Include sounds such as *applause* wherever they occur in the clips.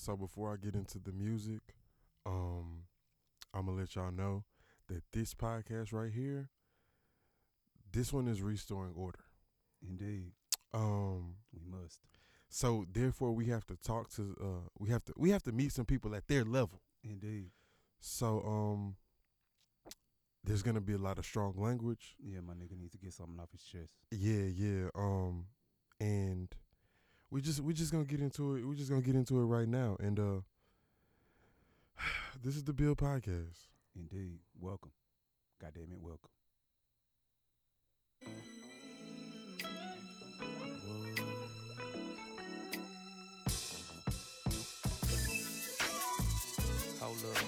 So before I get into the music, um, I'm gonna let y'all know that this podcast right here, this one is restoring order. Indeed, Um, we must. so therefore we have to talk to uh we have to we have to meet some people at their level. Indeed. So um there's gonna be a lot of strong language. Yeah, my nigga needs to get something off his chest. Yeah, yeah. Um and we just we just gonna get into it. We're just gonna get into it right now. And uh *sighs* this is the Bill Podcast. Indeed. Welcome. God damn it, welcome. Hold up.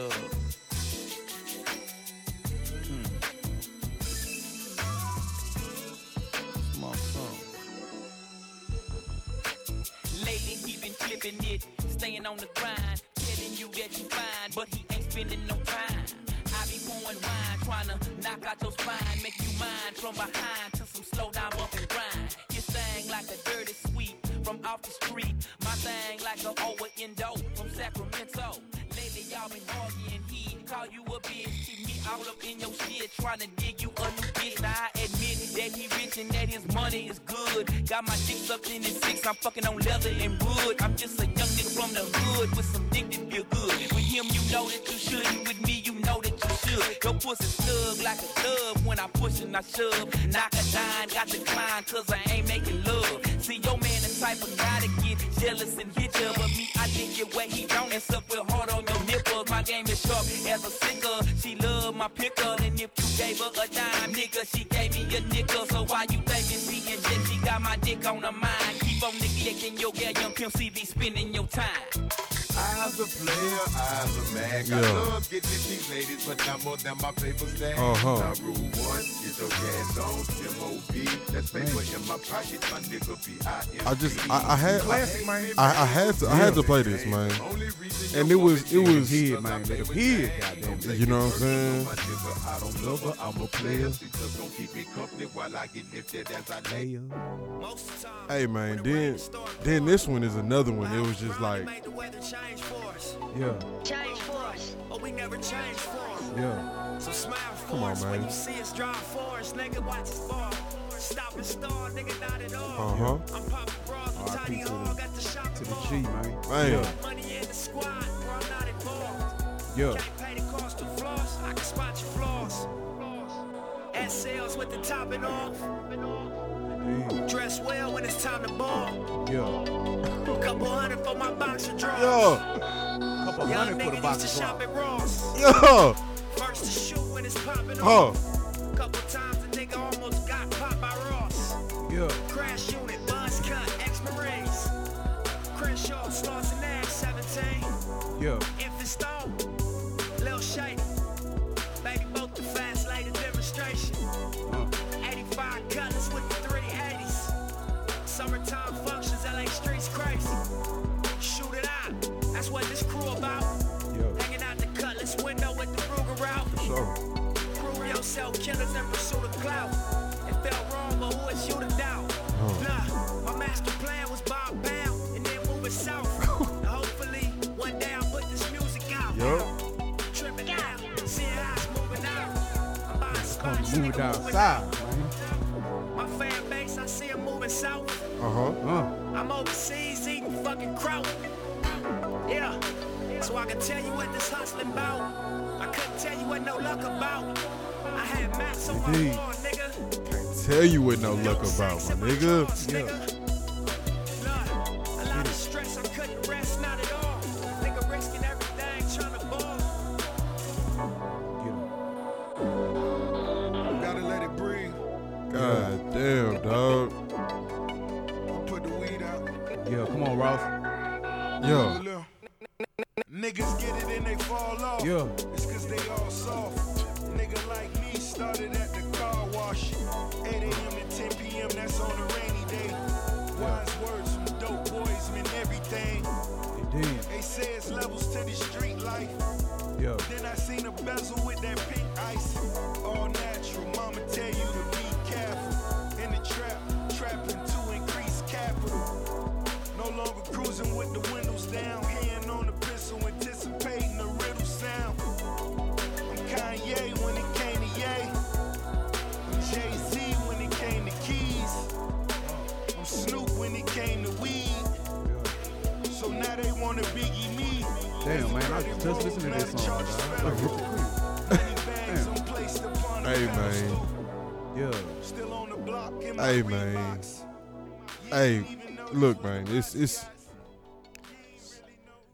Up. Hmm. Small song. Lately he been flipping it, staying on the grind, telling you that you fine, but he ain't spending no time. I be pouring wine, tryna knock out your spine, make you mine from behind to some slow down bump and grind. Your thing like a dirty sweep from off the street, my thing like a over endo y'all been arguing, call you a bitch, keep me all up in your shit, tryna dig you a new bitch. Now I admit that he rich and that his money is good. Got my dick sucked in his six, I'm fucking on leather and wood. I'm just a young nigga from the hood with some dick that feel good. With him, you know that you shouldn't. With me, you know that you should. Your pussy snug like a glove when I push and I shove. Knock a dime, got the climb, cause I ain't making love. See, your man the type of guy to get jealous and hit you. But me, I think it way he don't. And suck with hard on your nipples. My game is sharp as a sicker. She love my pickle. And if you gave her a dime, nigga, she gave me a nickel. So why you thinking she and shit? She got my dick on her mind. Keep on neglecting your girl, young Pimp CV spending your time. I's a player, I's a mag. Yeah. I love getting at these ladies, but not more than my paper stack. Uh-huh. Now rule one, get your gas on, M.O.B. That's paper in my pocket, my nigga B.I.M.B. I just I, I had Classic, man. I, I had to I had to play this, man. And it was- it was- is Hid, man. I Let play hid, you. goddamn. You know what I'm saying? personal, my nigga. I don't love her, I'm a player. She just gon' keep me company while I get lifted as I lay. Hey, Most of the time, Hey man, then then this one is another one. It was just like yeah, Change for us. But we never change for us. yeah. So smile for Come on, us when man. you see us drive for us. Nigga, watch us fall. Stop and start, nigga, not at all. Uh-huh. I'm popping bras with R.I.P. Tiny to the- Hog the shopping To the mall. G, man. Man. Money in the squad, bro, I'm not involved. Yeah, Can't pay the cost to floss, I can spot your flaws. SLs with the topping off. yeah. Dress well when it's time to ball. yeah. Couple hundred for my boxer draws. yo Couple Young hundred for the box used to of shop at Ross. yo First to shoot when it's popping off. Couple times the nigga almost got popped by Ross. Yeah, Crash unit, buzz cut. Crenshaw, Stars and Nash, 17. yeah. Infant Stone, Lil Shady. Baby both the fast lady demonstration. Uh, 85 colors with the 380s. Summertime functions, LA streets crazy. Shoot it out, that's what this crew about. yeah. Hanging out the cutlass window with the Ruger out. So, Prove yourself, killers in pursuit of clout. It felt wrong, but who is you to doubt? Nah, my master plan was Bob Bound and then move it south. *laughs* hopefully, one day I'll put this music out. Yup. Tripping out, seeing eyes moving out. I'm buying spots, nigga, moving man. My fan base, I see moving south. uh huh Uh, I'm overseas eating fucking kraut. Yeah, so I can tell you what this hustling about. I couldn't tell you what no luck about. I had max on my Indeed. wall, nigga. can't tell you what no luck about, my nigga. A now they want to biggie me. Damn, man, I just listening to this song, dog. Hey man, Yeah. Still on the block in my Hey, man. Hey, look man, it's it's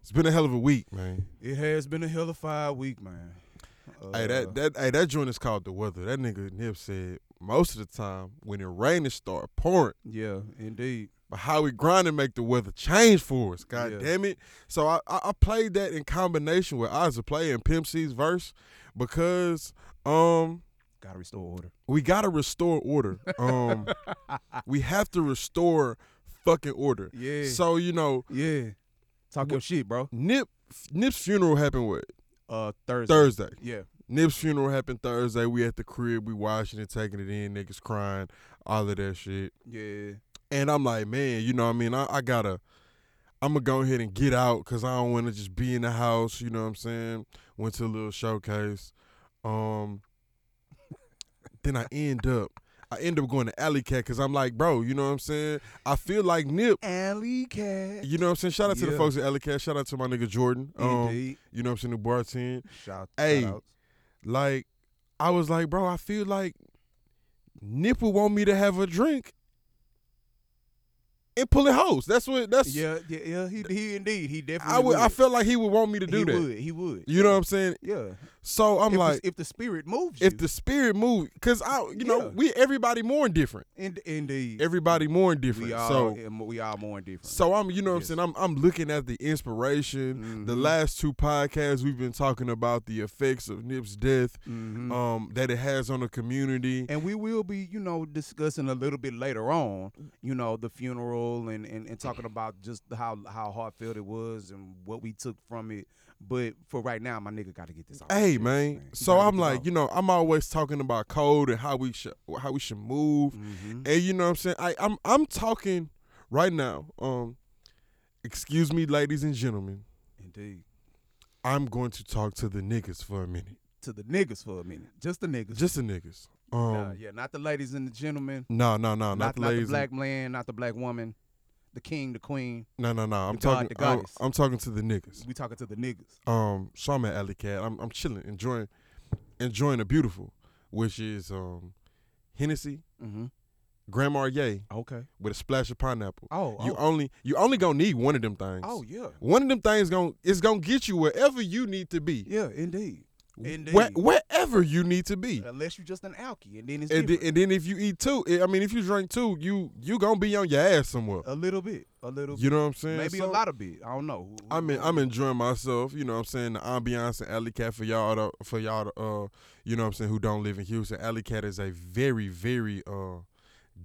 it's been a hell of a week, man. It has been a hell of a week, man. Hey, Uh, that that hey that joint is called the weather. That nigga Nip said most of the time when it rain it start pouring. Yeah, indeed. But how we grind and make the weather change for us. God Yeah. damn it. So I, I, I played that in combination with Ozzy playing Pimp C's verse because um Gotta restore order. we gotta restore order. Um *laughs* we have to restore fucking order. Yeah. So, you know, Yeah. Talk your shit, bro. Nip Nip's funeral happened what? Uh, Thursday. Thursday. Yeah. Nip's funeral happened Thursday. We at the crib, we watching it, taking it in, niggas crying, all of that shit. Yeah. And I'm like, man, you know what I mean? I, I gotta, I'm gonna go ahead and get out because I don't want to just be in the house. You know what I'm saying? Went to a little showcase. Um, then I end up, I end up going to Alley Cat because I'm like, bro, you know what I'm saying? I feel like Nip. Alley cat. You know what I'm saying? Shout out to the folks at Alley Cat. Shout out to my nigga Jordan. Um, Indeed. you know what I'm saying? The bartend. Shout, Hey. shout outs. Like, I was like, bro, I feel like Nip would want me to have a drink and pulling host. That's what. That's Yeah, yeah, yeah. He, he indeed. He definitely. I would. would. I felt like he would want me to do he that. would. He would. You know what I'm saying? Yeah. So I'm if like, if the spirit moves you, if the spirit move, cause I, you know, Yeah. we everybody more different. in, indeed, Everybody more different. we all, so. we all more different. So I'm, you know what Yes. I'm saying. I'm, I'm looking at the inspiration. The Mhm. last two podcasts we've been talking about the effects of Nip's death, Mhm. um, that it has on the community. and we will be, you know, discussing a little bit later on, you know, the funeral and, and, and talking about just how how heartfelt it was and what we took from it. But for right now, my nigga got to get this off. Hey man, so I'm like, you know, I'm always talking about code and how we should how we should move, Mhm. and you know what I'm saying. I I'm I'm talking right now. Um, excuse me, ladies and gentlemen, indeed, I'm going to talk to the niggas for a minute, to the niggas for a minute, just the niggas. just the niggas. Um, Nah, yeah, not the ladies and the gentlemen, no, no, no, not, the not the ladies. black man, not the black woman, the king, the queen. no, no, no. I'm the god, talking. I'm. I'm talking to the niggas. We talking to the niggas. Um, so I'm at Alley Cat. I'm I'm chilling, enjoying, enjoying the beautiful, which is um, Hennessy, Mm-hmm. Grand Marnier Okay. with a splash of pineapple. Oh, You oh, only you only gonna need one of them things. oh, yeah, One of them things gonna is gonna get you wherever you need to be. yeah, indeed. Indeed. Where, wherever you need to be. Unless you're just an alky, and then it's And then, and then if you eat two, I mean if you drink two, you you gonna be on your ass somewhere. a little bit, a little. Bit. You know what I'm saying? maybe So, a lot of bit. I don't know. I mean I'm enjoying myself, you know what I'm saying? The ambiance in Alley Cat for y'all to, for y'all to, uh you know what I'm saying, who don't live in Houston. Alley Cat is a very, very uh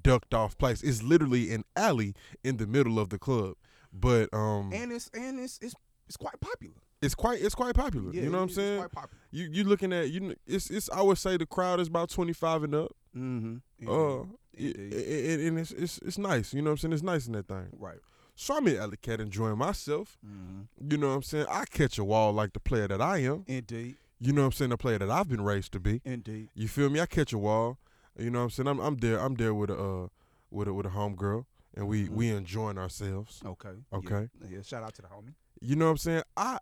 ducked off place. It's literally an alley in the middle of the club. But um and it's and it's it's it's quite popular. It's quite it's quite popular. Yeah, you know what I'm saying? You you looking at you it's it's I would say the crowd is about 25 and up. Mm-hmm. Uh it- it- it- and it's, it's it's nice, you know what I'm saying? It's nice in that thing. right. So I'm in Cat enjoying myself. Mm-hmm. You know what I'm saying? I catch a wall like the player that I am. Indeed. You know what I'm saying? The player that I've been raised to be. Indeed. You feel me? I catch a wall. You know what I'm saying? I'm I'm there. I'm there with a uh with a with a homegirl and we Mhm. we enjoying ourselves. Okay. Okay. Yeah. yeah. Shout out to the homie. You know what I'm saying? I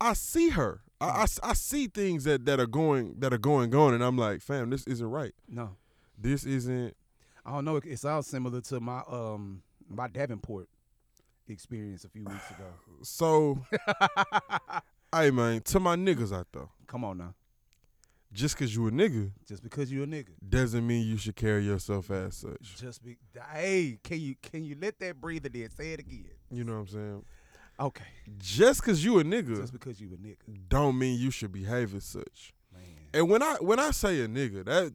I see her. I, I, I see things that, that are going that are going on and I'm like, fam, this isn't right. No, This isn't I don't know. It, it sounds similar to my um my Davenport experience a few weeks ago. *sighs* so *laughs* hey man, to my niggas out there, Come on now. just cause you a nigga Just because you a nigga. doesn't mean you should carry yourself as such. Just be hey, can you can you let that breathe in? Say it again. You know what I'm saying? Okay. Just cause you a nigga Just because you a nigga, don't mean you should behave as such. man. And when I when I say a nigga, that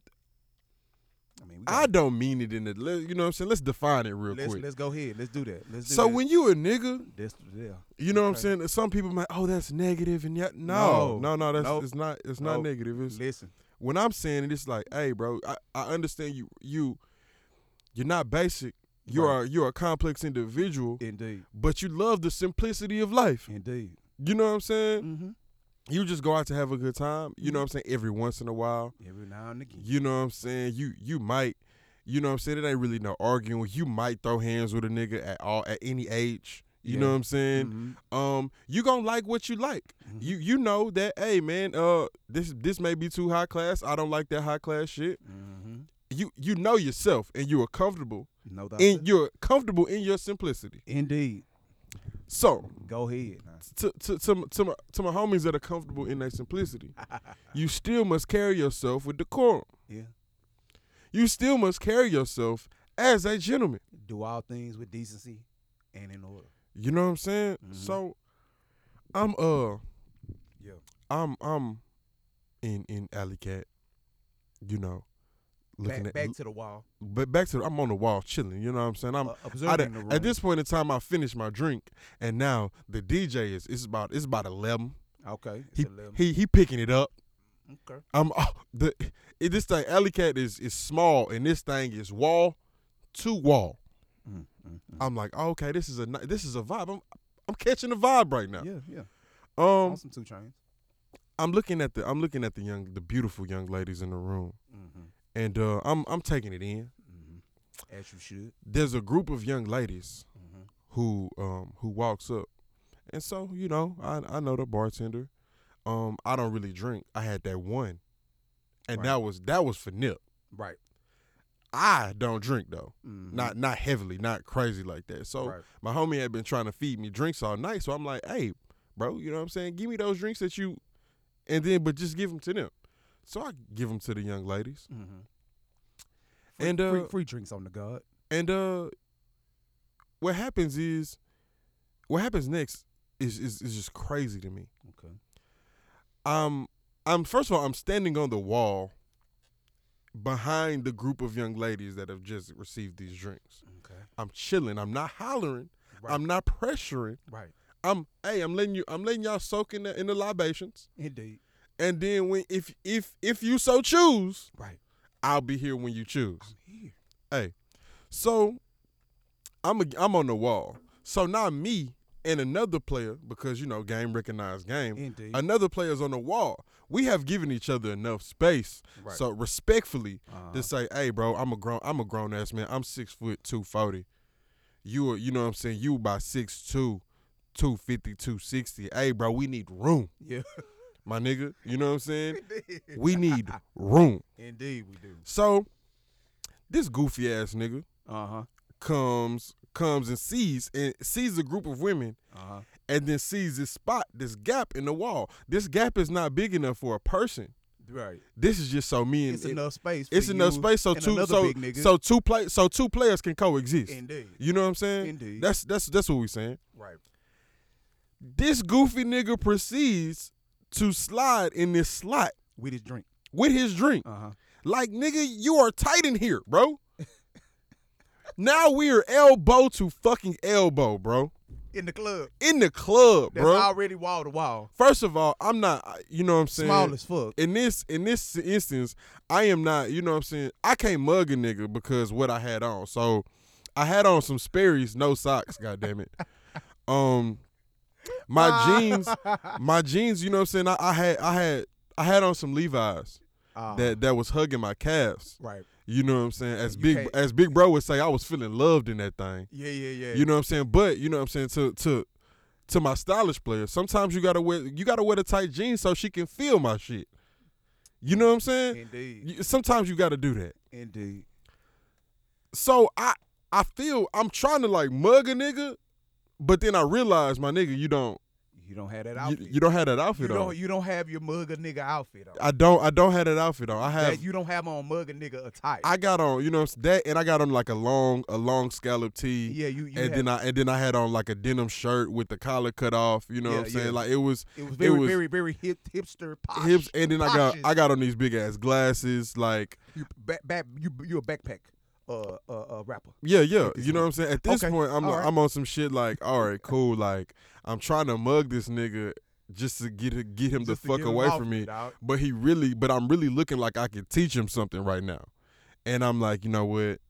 I mean, I gotta- don't mean it in the. You know what I'm saying? Let's define it real let's quick. let's go ahead. Let's do that. Let's do So that. when you a nigga, That's yeah. you know what I'm saying? Some people might, oh, that's negative, and yet no, no, No. no, that's Nope. it's not. It's not negative. It's Listen. when I'm saying it, it's like, hey, bro, I, I understand you. You, you're not basic. You're Right. a, you're a complex individual, Indeed. but you love the simplicity of life. Indeed. You know what I'm saying? Mm-hmm. You just go out to have a good time. You know what I'm saying? Every once in a while. Every now and again. You know what I'm saying? You you might, you know what I'm saying? It ain't really no arguing. You might throw hands with a nigga at all at any age. You know what I'm saying? Mhm. Um, you gonna like what you like. Mhm. You you know that, hey man, uh this this may be too high class. I don't like that high class shit. Mhm. You you know yourself and you are comfortable No doubt. and you're comfortable in your simplicity. Indeed. So Go ahead. to to to to my, to my homies that are comfortable in their simplicity, *laughs* you still must carry yourself with decorum. Yeah. You still must carry yourself as a gentleman. Do all things with decency and in order. You know what I'm saying? Mhm. So I'm uh Yeah. I'm I'm in in Alley Cat, you know, looking Back, at back to the wall. but back to the, I'm on the wall chilling. You know what I'm saying? I'm uh, observing done- the room. at this point in time I finished my drink and now the DJ is it's about it's about eleven. Okay. It's He 11. he he picking it up. okay. I'm oh, the it, this thing Alley Cat is is small and this thing is wall to wall. Mm, mm, mm. I'm like, oh, okay, this is a this is a vibe. I'm I'm catching the vibe right now. Yeah, yeah. Um, On some two chains. I'm looking at the I'm looking at the young the beautiful young ladies in the room, Mm-hmm. And uh, I'm I'm taking it in. Mm-hmm. As you should. There's a group of young ladies Mm-hmm. who um who walks up, and so you know I I know the bartender. Um, I don't really drink. I had that one, and Right. that was that was for Nip. Right. I don't drink though, Mhm. not not heavily, not crazy like that. So Right. my homie had been trying to feed me drinks all night, so I'm like, hey, bro, you know what I'm saying? Give me those drinks that you, and then but just give them to them. So I give them to the young ladies, Mm-hmm. Free, and uh, free, free drinks on the god. and uh, what happens is, what happens next is is, is just crazy to me. Okay. Um, I'm first of all, I'm standing on the wall behind the group of young ladies that have just received these drinks. Okay. I'm chilling. I'm not hollering. Right. I'm not pressuring. right. I'm hey, I'm letting you I'm letting y'all soak in the in the libations. Indeed. And then when if if if you so choose, Right. I'll be here when you choose. I'm here. Hey. So I'm a, I'm on the wall. So now me and another player, because you know, game recognized game, Indeed. another player's on the wall. We have given each other enough space. Right. So respectfully Uh-huh. to say, hey bro, I'm a grown I'm a grown ass man. I'm six foot two forty. You are, you know what I'm saying? You about six two, 250, 260. Hey bro, we need room. yeah. *laughs* My nigga. You know what I'm saying? *laughs* we need room. Indeed, we do. So this goofy ass nigga Uh huh. comes comes and sees and sees a group of women Uh huh. and then sees this spot, this gap in the wall. This gap is not big enough for a person. Right. This is just so me and It's it- enough space. For it's enough space so two so big nigga. so two play so two players can coexist. Indeed. You know what I'm saying? Indeed. That's that's that's what we're saying. Right. This goofy nigga proceeds to slide in this slot With his drink. with his drink. Uh huh. Like nigga, you are tight in here, bro. *laughs* now we are elbow to fucking elbow, bro. In the club. In the club, That's bro. already wall to wall. First of all, I'm not. You know what I'm saying? Small as fuck. in this in this instance, I am not. You know what I'm saying? I can't mug a nigga because what I had on. So I had on some Sperry's, no socks. God damn it. *laughs* Um, my jeans, *laughs* my jeans. You know what I'm saying? I, I had I had I had on some Levi's Uh, that that was hugging my calves. right. You know what I'm saying? As You big can't- as Big Bro would say, I was feeling loved in that thing. Yeah, yeah, yeah. You know what I'm saying? But you know what I'm saying to to to my stylish players, sometimes you gotta wear you gotta wear the tight jeans so she can feel my shit. You know what I'm saying? Indeed. Sometimes you gotta do that. Indeed. So I I feel I'm trying to like mug a nigga, but then I realized, my nigga, you don't You don't have that outfit. you don't have that You outfit on. don't. You don't have your mugger nigga outfit on. I don't. I don't have that outfit on. I have. That you don't have on mugger nigga attire. I got on. You know saying? that, and I got on like a long, a long scallop tee. yeah, you. you and then I and then I had on like a denim shirt with the collar cut off. You know Yeah, what I'm saying? yeah. Like it was it was very, was very, very hip, hipster, posh. hips, and then I got. I got on these big ass glasses. Like you back, back, you you a backpack, uh, uh, uh rapper. yeah, yeah. You know what I'm saying? At this Okay, point, I'm right. I'm on some shit like, all right, cool. Like I'm trying to mug this nigga just to get get him Just the fuck away from me, me. dog. But he really, but I'm really looking like I could teach him something right now. And I'm like, you know what?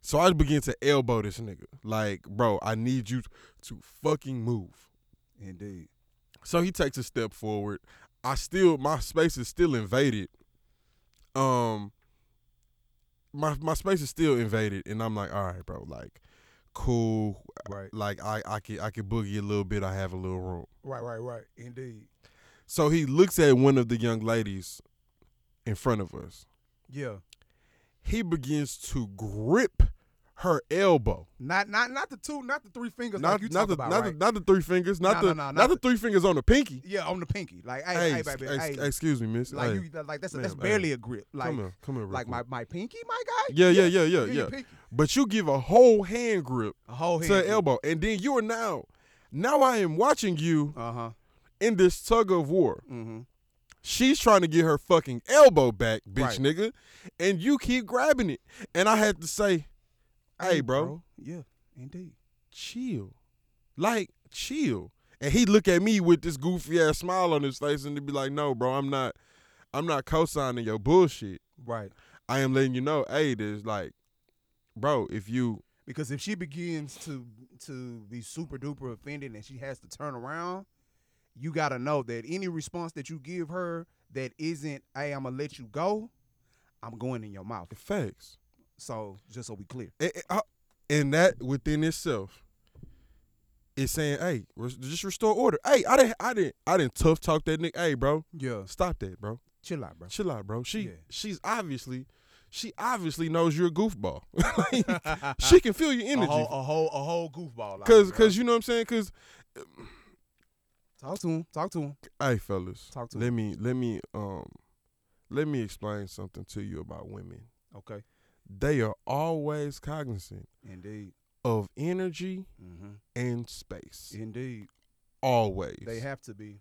So I begin to elbow this nigga. Like, bro, I need you to fucking move. Indeed. So he takes a step forward. I still my space is still invaded. Um my my space is still invaded and I'm like, all right, bro, like cool. Right. Like I I can I can boogie a little bit. I have a little room. Right. Right. Right. Indeed. So he looks at one of the young ladies in front of us. Yeah. He begins to grip her elbow. Not not not the two, not the three fingers Not, like you not, the, about, not, right? the, not the three fingers, not Nah, the nah, nah, not, not the the- three fingers on the pinky. yeah, on the pinky. Like, hey, Hey, hey, baby, ex- hey. excuse me, miss. like Hey. you, like that's that's hey. barely a grip. Like, come here, come here, like quick. my my pinky, my guy. Yeah, yeah, yeah, yeah, your yeah. But you give a whole hand grip A whole to hand. an elbow, and then you are now, now I am watching you Uh huh. in this tug of war. Mm-hmm. She's trying to get her fucking elbow back, bitch, Right. nigga, and you keep grabbing it. And I had to say, "Hey, bro, Yeah, indeed. chill, like chill." And he look at me with this goofy ass smile on his face, and to be like, "No, bro, I'm not, I'm not co-signing your bullshit. Right. I am letting you know, hey, there's like, bro, if you." Because if she begins to to be super duper offended and she has to turn around, you gotta know that any response that you give her that isn't, hey, I'm gonna let you go, I'm going in your mouth. Facts. So just so we clear. And, and, uh, that within itself is saying, "Hey, just restore order." Hey, I didn't, I didn't, I didn't tough talk that nigga. Hey, bro, Yeah. stop that, bro. Chill out, bro. Chill out, bro. She, Yeah. she's obviously, she obviously knows you're a goofball. Like, *laughs* *laughs* she can feel your A energy, whole, a whole, a whole goofball. cause, cause you know what I'm saying. Cause, talk to him. Talk to him. hey, fellas, Talk to let him. me, let me, um, let me explain something to you about women. Okay. They are always cognizant Indeed. of energy Mm-hmm. and space. Indeed. Always. They have to be.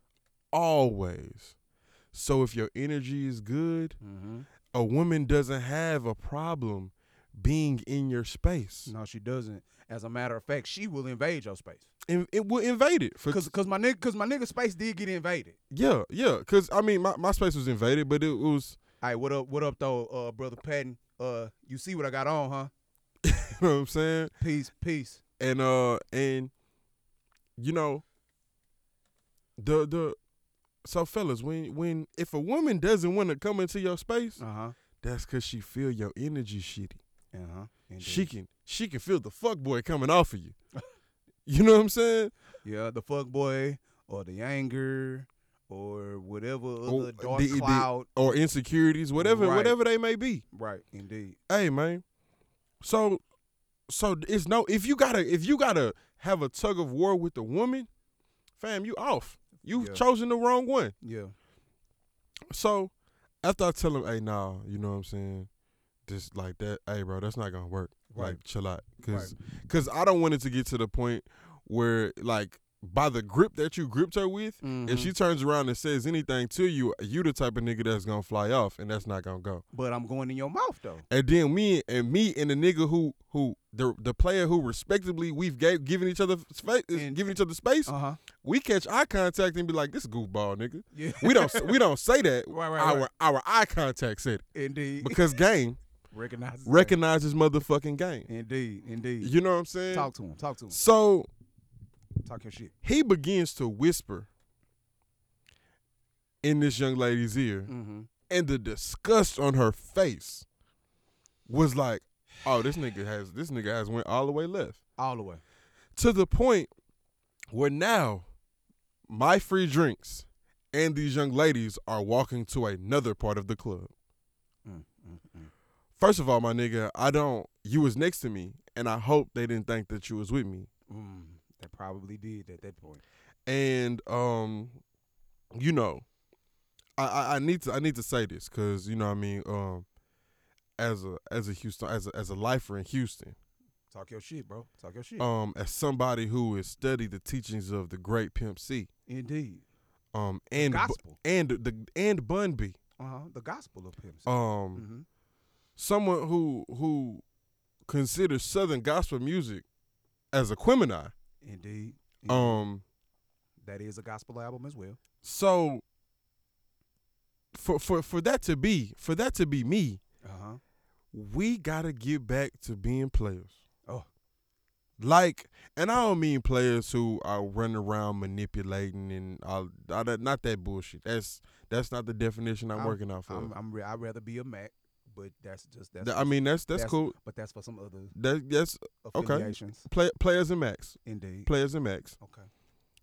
always. So if your energy is good, Mm-hmm. a woman doesn't have a problem being in your space. No, she doesn't. As a matter of fact, she will invade your space. And it will invade it. Cause, cause my nigga, cause my nigga space did get invaded. yeah, yeah. Cause I mean my, my space was invaded, but it was All right, what up, what up though, uh, brother Patton? Uh, you see what I got on, huh? *laughs* you know what I'm saying? Peace, peace. And uh and you know the the so fellas, when when if a woman doesn't want to come into your space, Uh huh. that's cause she feel your energy shitty. Uh huh. She can she can feel the fuck boy coming off of you. *laughs* you know what I'm saying? yeah, the fuck boy or the anger or whatever Or other dark the- the- Or insecurities, whatever Right. whatever they may be. right, indeed. Hey man. So so it's no if you gotta if you gotta have a tug of war with the woman, fam, you off. You've Yeah. chosen the wrong one. Yeah. So after I tell him, hey, nah, you know what I'm saying? Just like that, hey, bro, that's not gonna work. Right. Like, chill out, cause, cause I don't want it to get to the point where, like, by the grip that you gripped her with, if Mhm. she turns around and says anything to you, you the type of nigga that's gonna fly off, and that's not gonna go. But I'm going in your mouth though. And then me and me and the nigga who who the the player who respectively we've gave, given each other space, And- giving each other space, Uh huh. we catch eye contact and be like, "This goofball nigga." Yeah. We don't we don't say that. *laughs* Right, right, our right. our eye contact said it Indeed. because game *laughs* Recognize. recognizes motherfucking game. Indeed. Indeed. You know what I'm saying? Talk to him. Talk to him. So Talk your shit. he begins to whisper in this young lady's ear, Mm-hmm. and the disgust on her face was like, "Oh, this nigga has this nigga has went all the way left." All the way. To the point where now my free drinks and these young ladies are walking to another part of the club. Mm, mm, mm. First of all, my nigga, I don't. You was next to me, and I hope they didn't think that you was with me. That probably did at that point. and um, you know, I, I, I need to I need to say this because you know I mean um, as a as a Houston as a, as a lifer in Houston, Talk your shit, bro. Talk your shit. um, as somebody who has studied the teachings of the great Pimp C, Indeed. um, and Bu- gospel. and the and Bun B, Uh huh. The gospel of him. um, mm-hmm. someone who who considers Southern gospel music as a Quimini, Indeed. Indeed. um, that is a gospel album as well. so for for for that to be for that to be me, Uh huh. we gotta get back to being players. Oh. Like, and I don't mean players who are running around manipulating and all, all that. Not that bullshit. That's that's not the definition I'm, I'm- working out for. I'm, I'm re- I'd rather be a Mac, but that's just that's. I mean, that's that's, that's- cool. but that's for some other That that's Okay. play, players and max. Indeed. Players and max. Okay.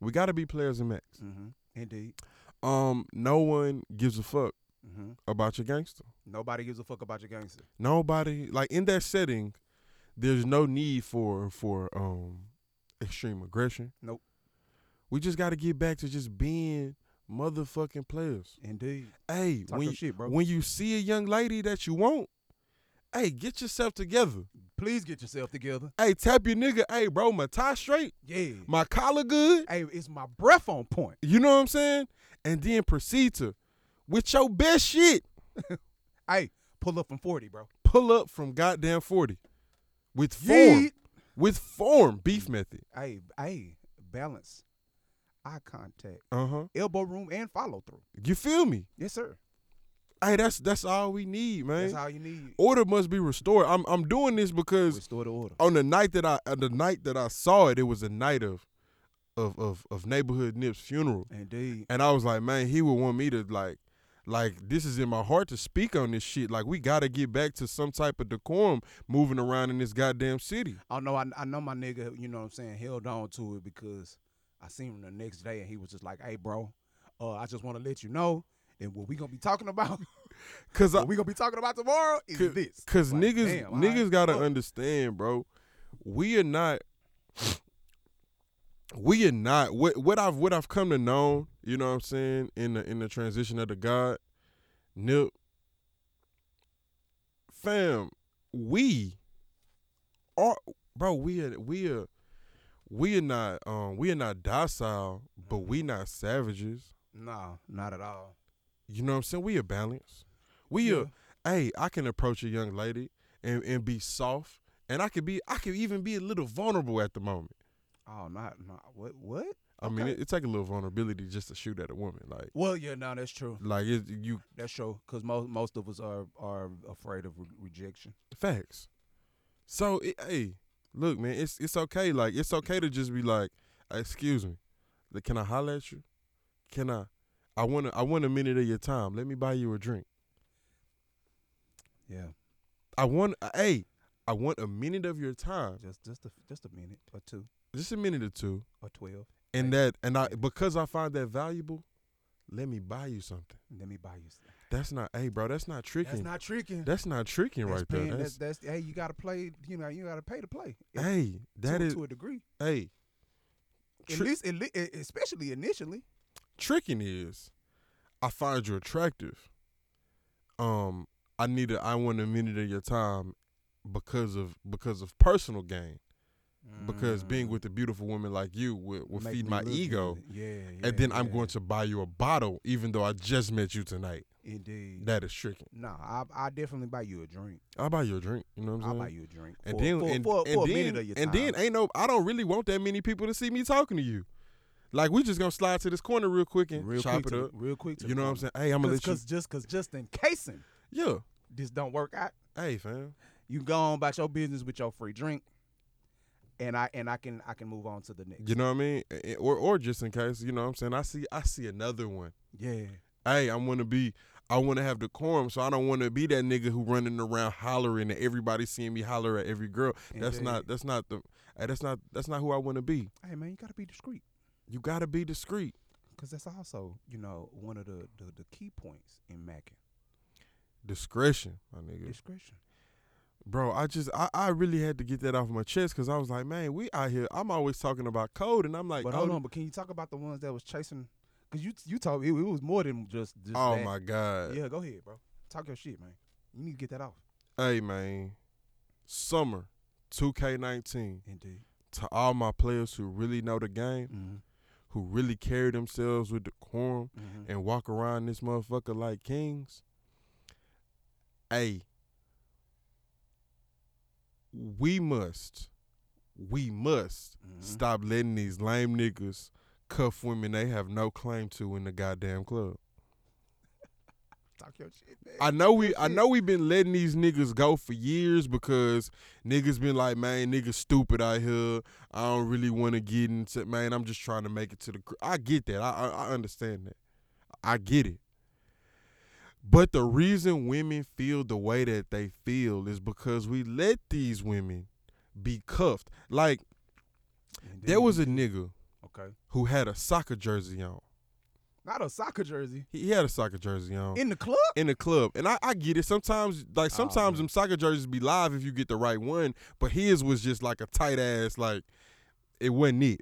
We gotta be players and max. Mm-hmm. Indeed. Um, no one gives a fuck Mm-hmm. about your gangster. Nobody gives a fuck about your gangster. Nobody like in that setting. There's no need for for um extreme aggression. Nope. We just got to get back to just being motherfucking players. Indeed. Hey, Talk when you, shit, bro. when you see a young lady that you want, hey, get yourself together. Please get yourself together. Hey, tap your nigga. Hey, bro, my tie straight, Yeah. my collar good. Hey, it's my breath on point. You know what I'm saying? And then proceed to with your best shit. *laughs* Hey, pull up from 40, bro. Pull up from goddamn forty with form. Yeet. With form, beef method. Hey, hey, balance, eye contact, Uh huh. elbow room, and follow through. You feel me? Yes, sir. Hey, that's that's all we need, man. That's all you need. Order must be restored. I'm I'm doing this because Restore the order. on the night that I on the night that I saw it, it was a night of of of, of neighborhood Nip's funeral, Indeed. and I was like, man, he would want me to like. Like this is in my heart to speak on this shit. Like we gotta get back to some type of decorum moving around in this goddamn city. I know. I, I know my nigga. You know what I'm saying? Held on to it because I seen him the next day, and he was just like, "Hey, bro, uh, I just want to let you know that what we gonna be talking about, *laughs* Cause I, what we gonna be talking about tomorrow is Cause, this." cause Like, niggas damn, niggas right, gotta understand, bro. We are not we are not what what I've what I've come to know, you know what I'm saying, in the in the transition of the God, Nip fam, we are bro, we are we are we are not um we are not docile, but we not savages. No, not at all. You know what I'm saying? We are balanced. We Yeah. are hey, I can approach a young lady and, and be soft. And I could be I could even be a little vulnerable at the moment. Oh, not not what what? I mean it, it take a little vulnerability just to shoot at a woman. Like Well, yeah, no, that's true. like it, you That's true. Cause most most of us are are afraid of re- rejection. facts. So it, hey, look man, it's it's okay. Like it's okay to just be like, excuse me. Can I holler at you? Can I I want to I want a minute of your time. Let me buy you a drink. Yeah, I want hey, I want a minute of your time. just just a just a minute or two Just a minute or two. or twelve. And that and I because I find that valuable, let me buy you something. Let me buy you. Some. That's not hey bro, that's not tricking. That's not tricking. That's not tricking That's right paying- there. That's, That's, that's hey, you gotta play. You know, you gotta pay to play. It- hey, that to, is to a degree. hey. At least, at le- e- especially initially. tricking is I find you attractive. Um, I need a I want a minute of your time because of because of personal gain. Because being with a beautiful woman like you will, will Mm. Make feed my look ego. Yeah, yeah. and then I'm going to buy you a bottle, even though I just met you tonight. Indeed. That is tricking. no, I I definitely buy you a drink. I'll buy you a drink. You know what I'm saying? I'll buy you a drink. And for, then for, and, for, and for a then minute of your and then ain't no I don't really want that many people to see me talking to you. Like we just gonna slide to this corner real quick and real chop quick it up. real quick. To You know what I'm saying? Hey, I'm gonna Cause, let you. cause just cause just in casing Yeah. this don't work out, Hey, fam. you go on about your business with your free drink, and I and I can I can move on to the next. You know what I mean? Or or just in case, you know what I'm saying? I see I see another one. Yeah. Hey, I wanna be I wanna have decorum, so I don't wanna be that nigga who running around hollering at everybody seeing me holler at every girl. That's not that's not the that's not that's not who I wanna be. Hey man, you gotta be discreet. You gotta be discreet. Cause that's also, you know, one of the the, the key points in macking. Discretion, my nigga. Discretion. Bro, I just I, I really had to get that off my chest because I was like, man, we out here. I'm always talking about code, and I'm like, But oh, hold on, but can you talk about the ones that was chasing? Cause you you talk it, it was more than just. just oh that. my god, Yeah, go ahead, bro. Talk your shit, man. You need to get that off. hey man, summer, 2K19. Indeed. To all my players who really know the game, Mm-hmm. who really carry themselves with decorum Mm-hmm. and walk around this motherfucker like kings. Hey, we must, we must Mhm. stop letting these lame niggas cuff women they have no claim to in the goddamn club. *laughs* Talk your shit, man. I know we I know we been letting these niggas go for years because niggas been like, man, niggas stupid out here. I don't really want to get into man. I'm just trying to make it to the. cr-" I get that. I, I I understand that. I get it. But the reason women feel the way that they feel is because we let these women be cuffed. Like there was a nigga okay. who had a soccer jersey on. Not a soccer jersey He, he had a soccer jersey on. in the club. in the club. And I, I get it. Sometimes like Oh, sometimes man. them soccer jerseys be live if you get the right one. But his was just like a tight ass, like it wasn't it.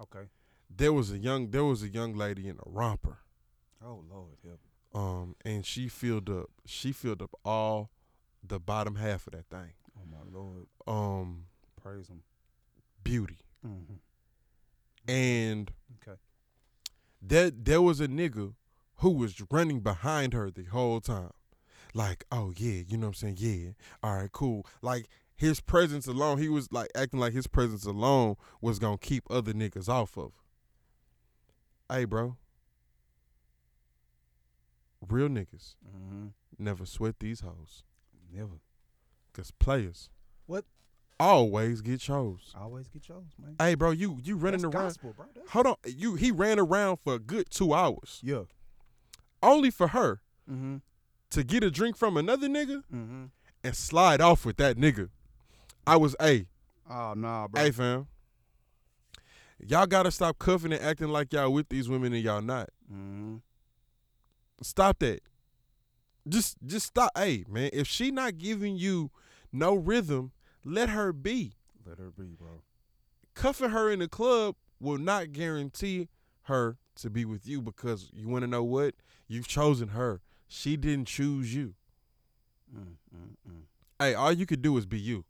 Okay. There was a young there was a young lady in a romper. Oh Lord, help. Um, and she filled up she filled up all the bottom half of that thing. Oh my Lord, Um, praise him. beauty. Mm-hmm. And Okay. there there was a nigga who was running behind her the whole time. Like, oh yeah, you know what I'm saying? Yeah. All right, cool. Like his presence alone, he was like acting like his presence alone was gonna keep other niggas off of. her. Hey, bro. Real niggas Mm-hmm. never sweat these hoes. Never. Cause players What? always get chose. Always get chose, man. Hey, bro, you you running That's around. gospel, bro. That's- Hold on, you he ran around for a good two hours, Yeah. only for her Mm-hmm. to get a drink from another nigga Mm-hmm. and slide off with that nigga. I was a Oh nah, bro. hey fam. Y'all gotta stop cuffing and acting like y'all with these women and y'all not. Mm-hmm. Stop that. Just just stop. Hey man, if she not giving you no rhythm, let her be. Let her be, bro. Cuffing her in the club will not guarantee her to be with you because you want to know what? You've chosen her. She didn't choose you. Mm, mm, mm. Hey, all you can do is be you.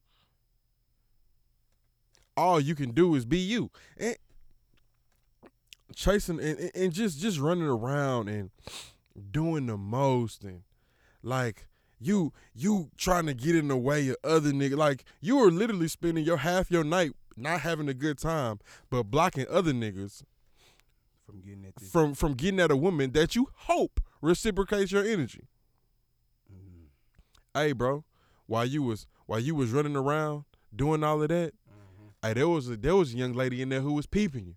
All you can do is be you. And chasing and- and just just running around and doing the most and like you you trying to get in the way of other niggas. Like you were literally spending your half your night not having a good time, but blocking other niggas From getting at this. from from getting at a woman that you hope reciprocates your energy. Mm, Hey, bro, while you was while you was running around doing all of that, mhm. hey, there was a there was a young lady in there who was peeping you,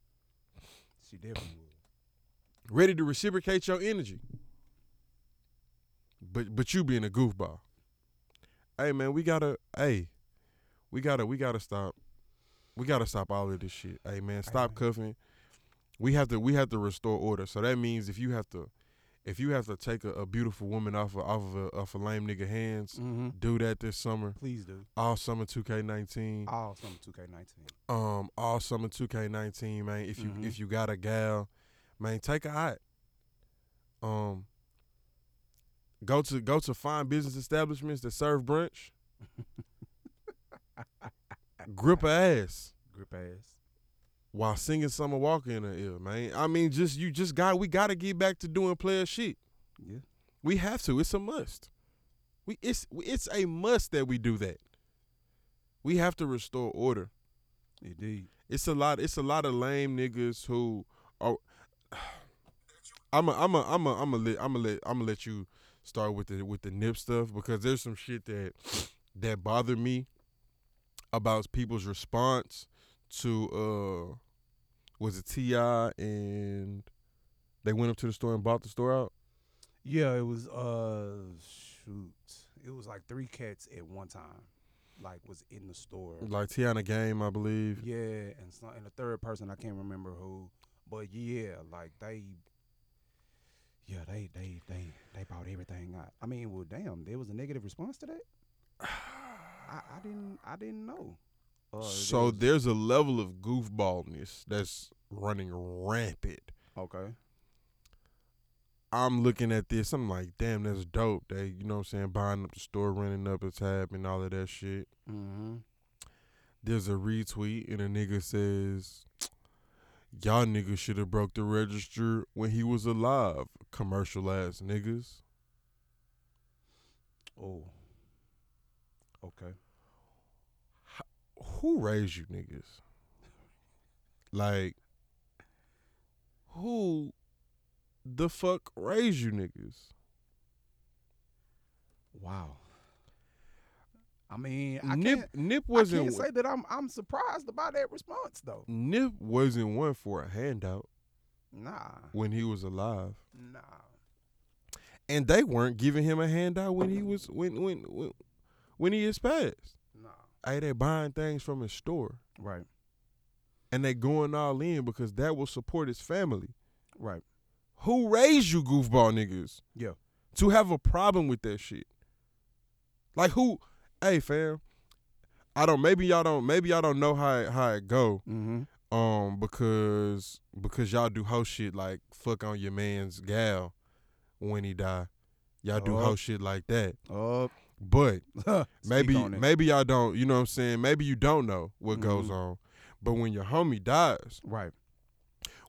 She definitely would. ready to reciprocate your energy. But but you being a goofball. Hey man, we gotta hey, we gotta we gotta stop. We gotta stop all of this shit. Hey man, stop cuffing. We have to we have to restore order. So that means if you have to if you have to take a, a beautiful woman off of off of a, off a lame nigga hands, Mm-hmm. do that this summer. Please do. All summer 2K19. All summer 2K19. um all summer 2K19, man. If you Mhm. if you got a gal, man, take a hot. Um go to go to fine business establishments that serve brunch. *laughs* Grip ass Grip ass. while singing Summer Walker in her ear, man. I mean, just you just got we got to get back to doing player shit. Yeah. We have to. It's a must. We it's it's a must that we do that. We have to restore order. Indeed. it's a lot it's a lot of lame niggas who oh, *sighs* are I'm a I'm a I'm a I'm a let I'm a let I'm gonna let you start with the with the nip stuff because there's some shit that that bother me about people's response to uh was it T.I. and they went up to the store and bought the store out. Yeah, it was uh shoot. It was like three cats at one time. Like was in the store. Like T.I. and Game, I believe. Yeah, and so, and the third person I can't remember who, but yeah, like they, yeah, they they they they bought everything out. I mean, well, damn, there was a negative response to that. I, I didn't I didn't know. Uh, So there's- there's a level of goofballness that's running rampant. okay. I'm looking at this, I'm like, damn, that's dope. They, you know what I'm saying, buying up the store, renting up a tab and all of that shit. Mm-hmm. There's a retweet and a nigga says, Y'all niggas should have broke the register when he was alive. Commercial ass niggas. Oh. Okay. Who raised you niggas? Like, who the fuck raised you niggas? Wow. I mean, I Nip can't, Nip I wasn't can't say that I'm I'm surprised about that response though. Nip wasn't one for a handout Nah. when he was alive. Nah. And they weren't giving him a handout when he was when when when, when he is passed. Nah. Hey, they buying things from his store. Right. And they going all in because that will support his family. Right. Who raised you goofball niggas? Yeah. To have a problem with that shit. Like who hey fam, I don't maybe y'all don't maybe y'all don't know how it, how it go. Mm-hmm. Um because because y'all do hoe shit like fuck on your man's gal when he die. Y'all do Oh. hoe shit like that. Uh But *laughs* maybe maybe y'all don't, you know what I'm saying? Maybe you don't know what goes Mhm. on. But when your homie dies, Right.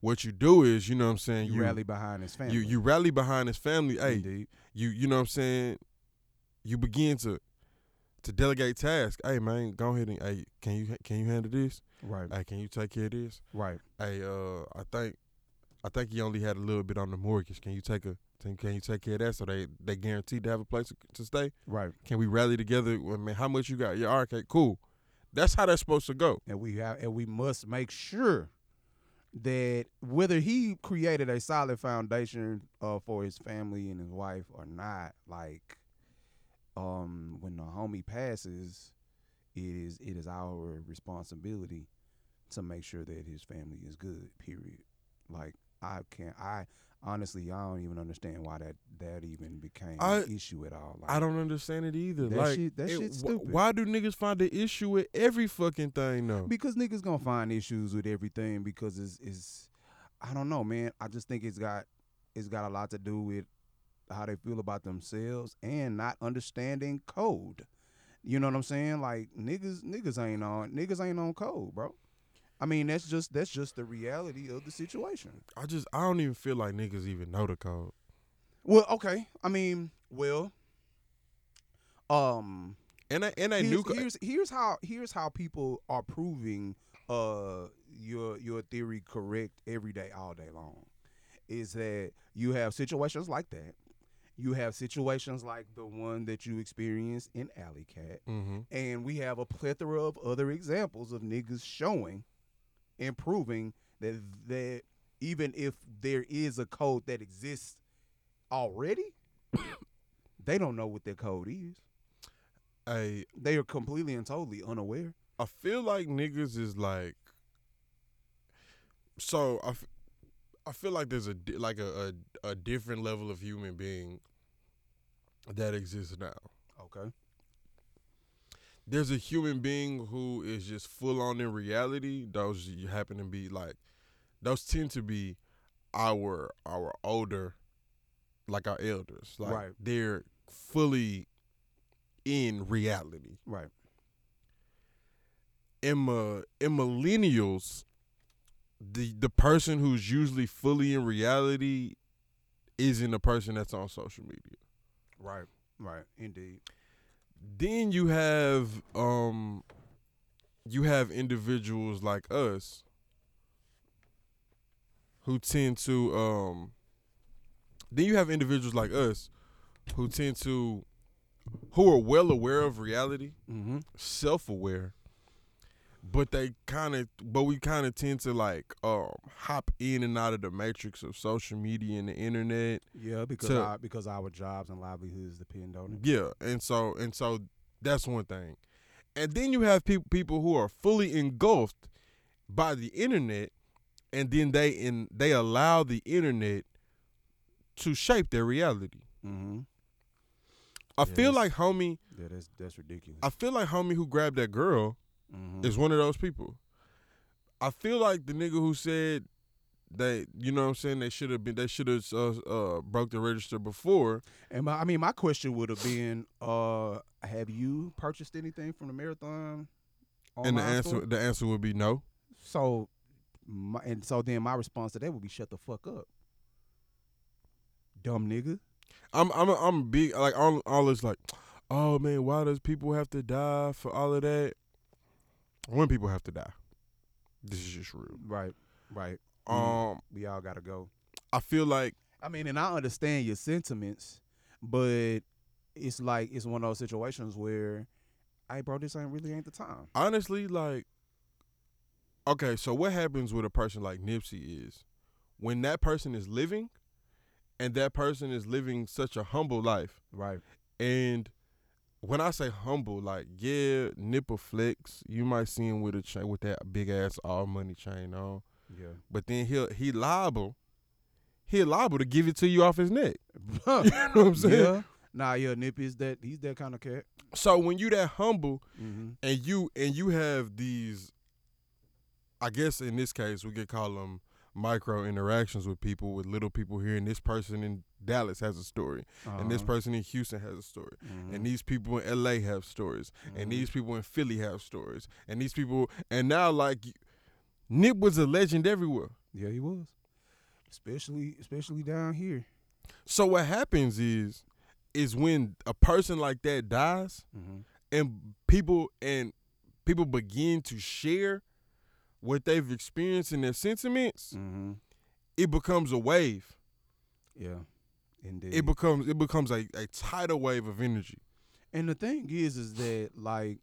what you do is, you know what I'm saying, You, rally behind his family. you you rally behind his family. Hey, Indeed. you you know what I'm saying? You begin to to delegate tasks. Hey man, go ahead and hey, can you can you handle this? Right. Hey, can you take care of this? Right. Hey, uh, I think I think you only had a little bit on the mortgage. Can you take a can you take care of that so they they guaranteed to have a place to, stay? Right. Can we rally together? I mean, how much you got? Yeah, okay, cool. That's how that's supposed to go. And we have and we must make sure that whether he created a solid foundation uh, for his family and his wife or not, like um when the homie passes, it is it is our responsibility to make sure that his family is good. Period. Like I can't I honestly I don't even understand why that that even became I- an issue at all. Like, I don't understand it either. That like, shit- that it- shit's stupid. Why do niggas find the issue with every fucking thing though? because niggas gonna find issues with everything because it's it's I don't know, man. I just think it's got it's got a lot to do with how they feel about themselves and not understanding code. You know what I'm saying? Like niggas niggas ain't on niggas ain't on code, bro. I mean that's just that's just the reality of the situation. I just I don't even feel like niggas even know the code. Well, okay. I mean, well, um, And I and I here's, knew co- here's here's how here's how people are proving uh your your theory correct every day all day long is that you have situations like that you have situations like the one that you experienced in Alley Cat Mhm. and we have a plethora of other examples of niggas showing and proving that that even if there is a code that exists already *coughs* they don't know what that code is Hey, they are completely and totally unaware. I feel like niggas is like so I, I feel like there's a like a, a a different level of human being that exists now. Okay. There's a human being who is just full on in reality. Those you happen to be like those tend to be our our older like our elders. Like Right. they're fully in reality. Right. in, uh, in millennials, the the person who's usually fully in reality isn't the person that's on social media. Right. Right. Indeed. Then you have um you have individuals like us who tend to um then you have individuals like us who tend to who are well aware of reality Mm-hmm. self-aware but they kind of but we kind of tend to like um hop in and out of the matrix of social media and the internet Yeah, because So- our, because our jobs and livelihoods depend on it. yeah and so and so that's one thing and then you have people people who are fully engulfed by the internet and then they in they allow the internet to shape their reality Mm-hmm. I Yeah, feel like homie. Yeah, that's that's ridiculous. I feel like homie who grabbed that girl Mhm. is one of those people. I feel like the nigga who said that you know what I'm saying they should have been they should have uh, uh, broke the register before. And my, I mean, my question would have been, uh, have you purchased anything from the marathon? and the answer store? the answer would be no. So, my, and so then my response to that would be, shut the fuck up, dumb nigga. I'm I'm I'm big like all all this like, oh man, why does people have to die for all of that? When people have to die, this is just real. Right, right. Um, We all gotta go. I feel like I mean, and I understand your sentiments, but it's like it's one of those situations where, hey, bro, this ain't really ain't the time. honestly, like, okay, so what happens with a person like Nipsey is when that person is living, and that person is living such a humble life, Right. and when I say humble, like yeah, Nip'll flex, you might see him with a chain with that big ass all money chain on, Yeah. but then he'll he liable, he liable to give it to you off his neck. *laughs* You *laughs* know what I'm saying? yeah. Nah, yeah, Nip is that he's that kind of cat. So when you that humble, Mm-hmm. and you and you have these i guess in this case we could call them micro interactions with people with little people here and this person in dallas has a story and this Uh-huh. person in houston has a story Mhm. and these people in la have stories and Mhm. these people in philly have stories and these people and now like nip was a legend everywhere Yeah, he was. Especially especially down here. so what happens is is when a person like that dies Mm-hmm. and people and people begin to share what they've experienced and their sentiments, Mm-hmm. it becomes a wave. Yeah. Indeed. It becomes it becomes a, a tidal wave of energy. and the thing is is that like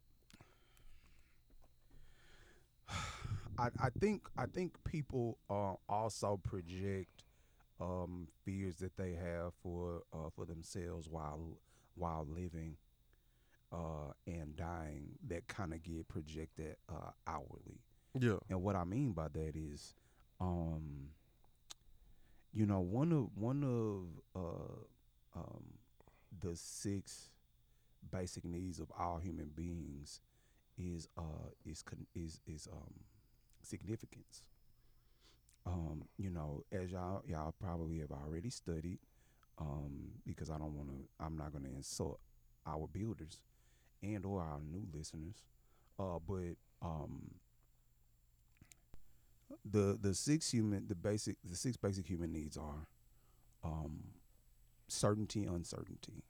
*sighs* I, I think I think people uh, also project um, fears that they have for uh, for themselves while while living uh, and dying that kind of get projected uh, outwardly. Yeah. And what I mean by that is, um, you know, one of one of uh, um, the six basic needs of all human beings is uh is con- is is um significance. Um, you know, as y'all y'all probably have already studied, um, because I don't want to, I'm not going to insult our builders and or our new listeners, uh, but um, the the six human the basic the six basic human needs are um, certainty, uncertainty,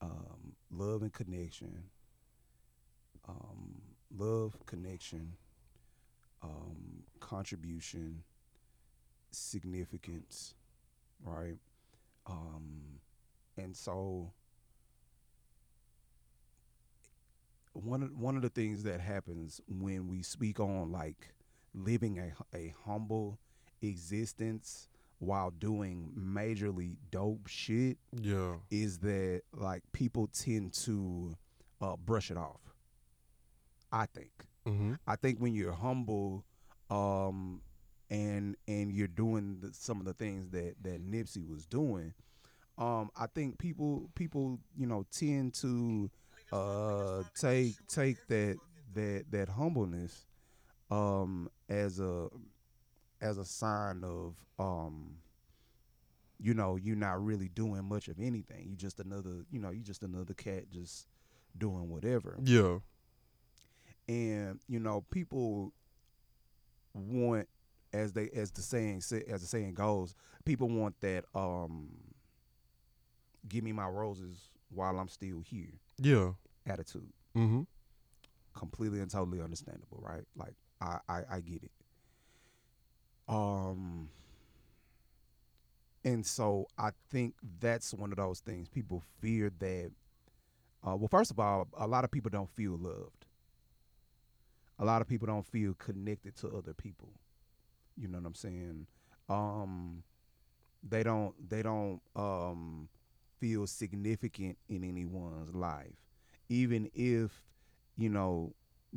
um, love and connection, um, love, connection, um, contribution, significance, right? Um, and so one of one of the things that happens when we speak on like living a a humble existence while doing majorly dope shit Yeah. is that like people tend to uh, brush it off. I think. Mm-hmm. I think when you're humble, um, and and you're doing the, some of the things that that Nipsey was doing, um, I think people people you know tend to uh take take that that that humbleness um as a as a sign of um you know you're not really doing much of anything you just another you know you just another cat just doing whatever Yeah. and you know people want as they as the saying as the saying goes people want that um give me my roses while i'm still here Yeah. attitude Mm-hmm. completely and totally understandable right like i i, I get it. Um and so i think that's one of those things people fear that uh, well first of all a lot of people don't feel loved. A lot of people don't feel connected to other people. You know what i'm saying? Um they don't they don't um feel significant in anyone's life. Even if you know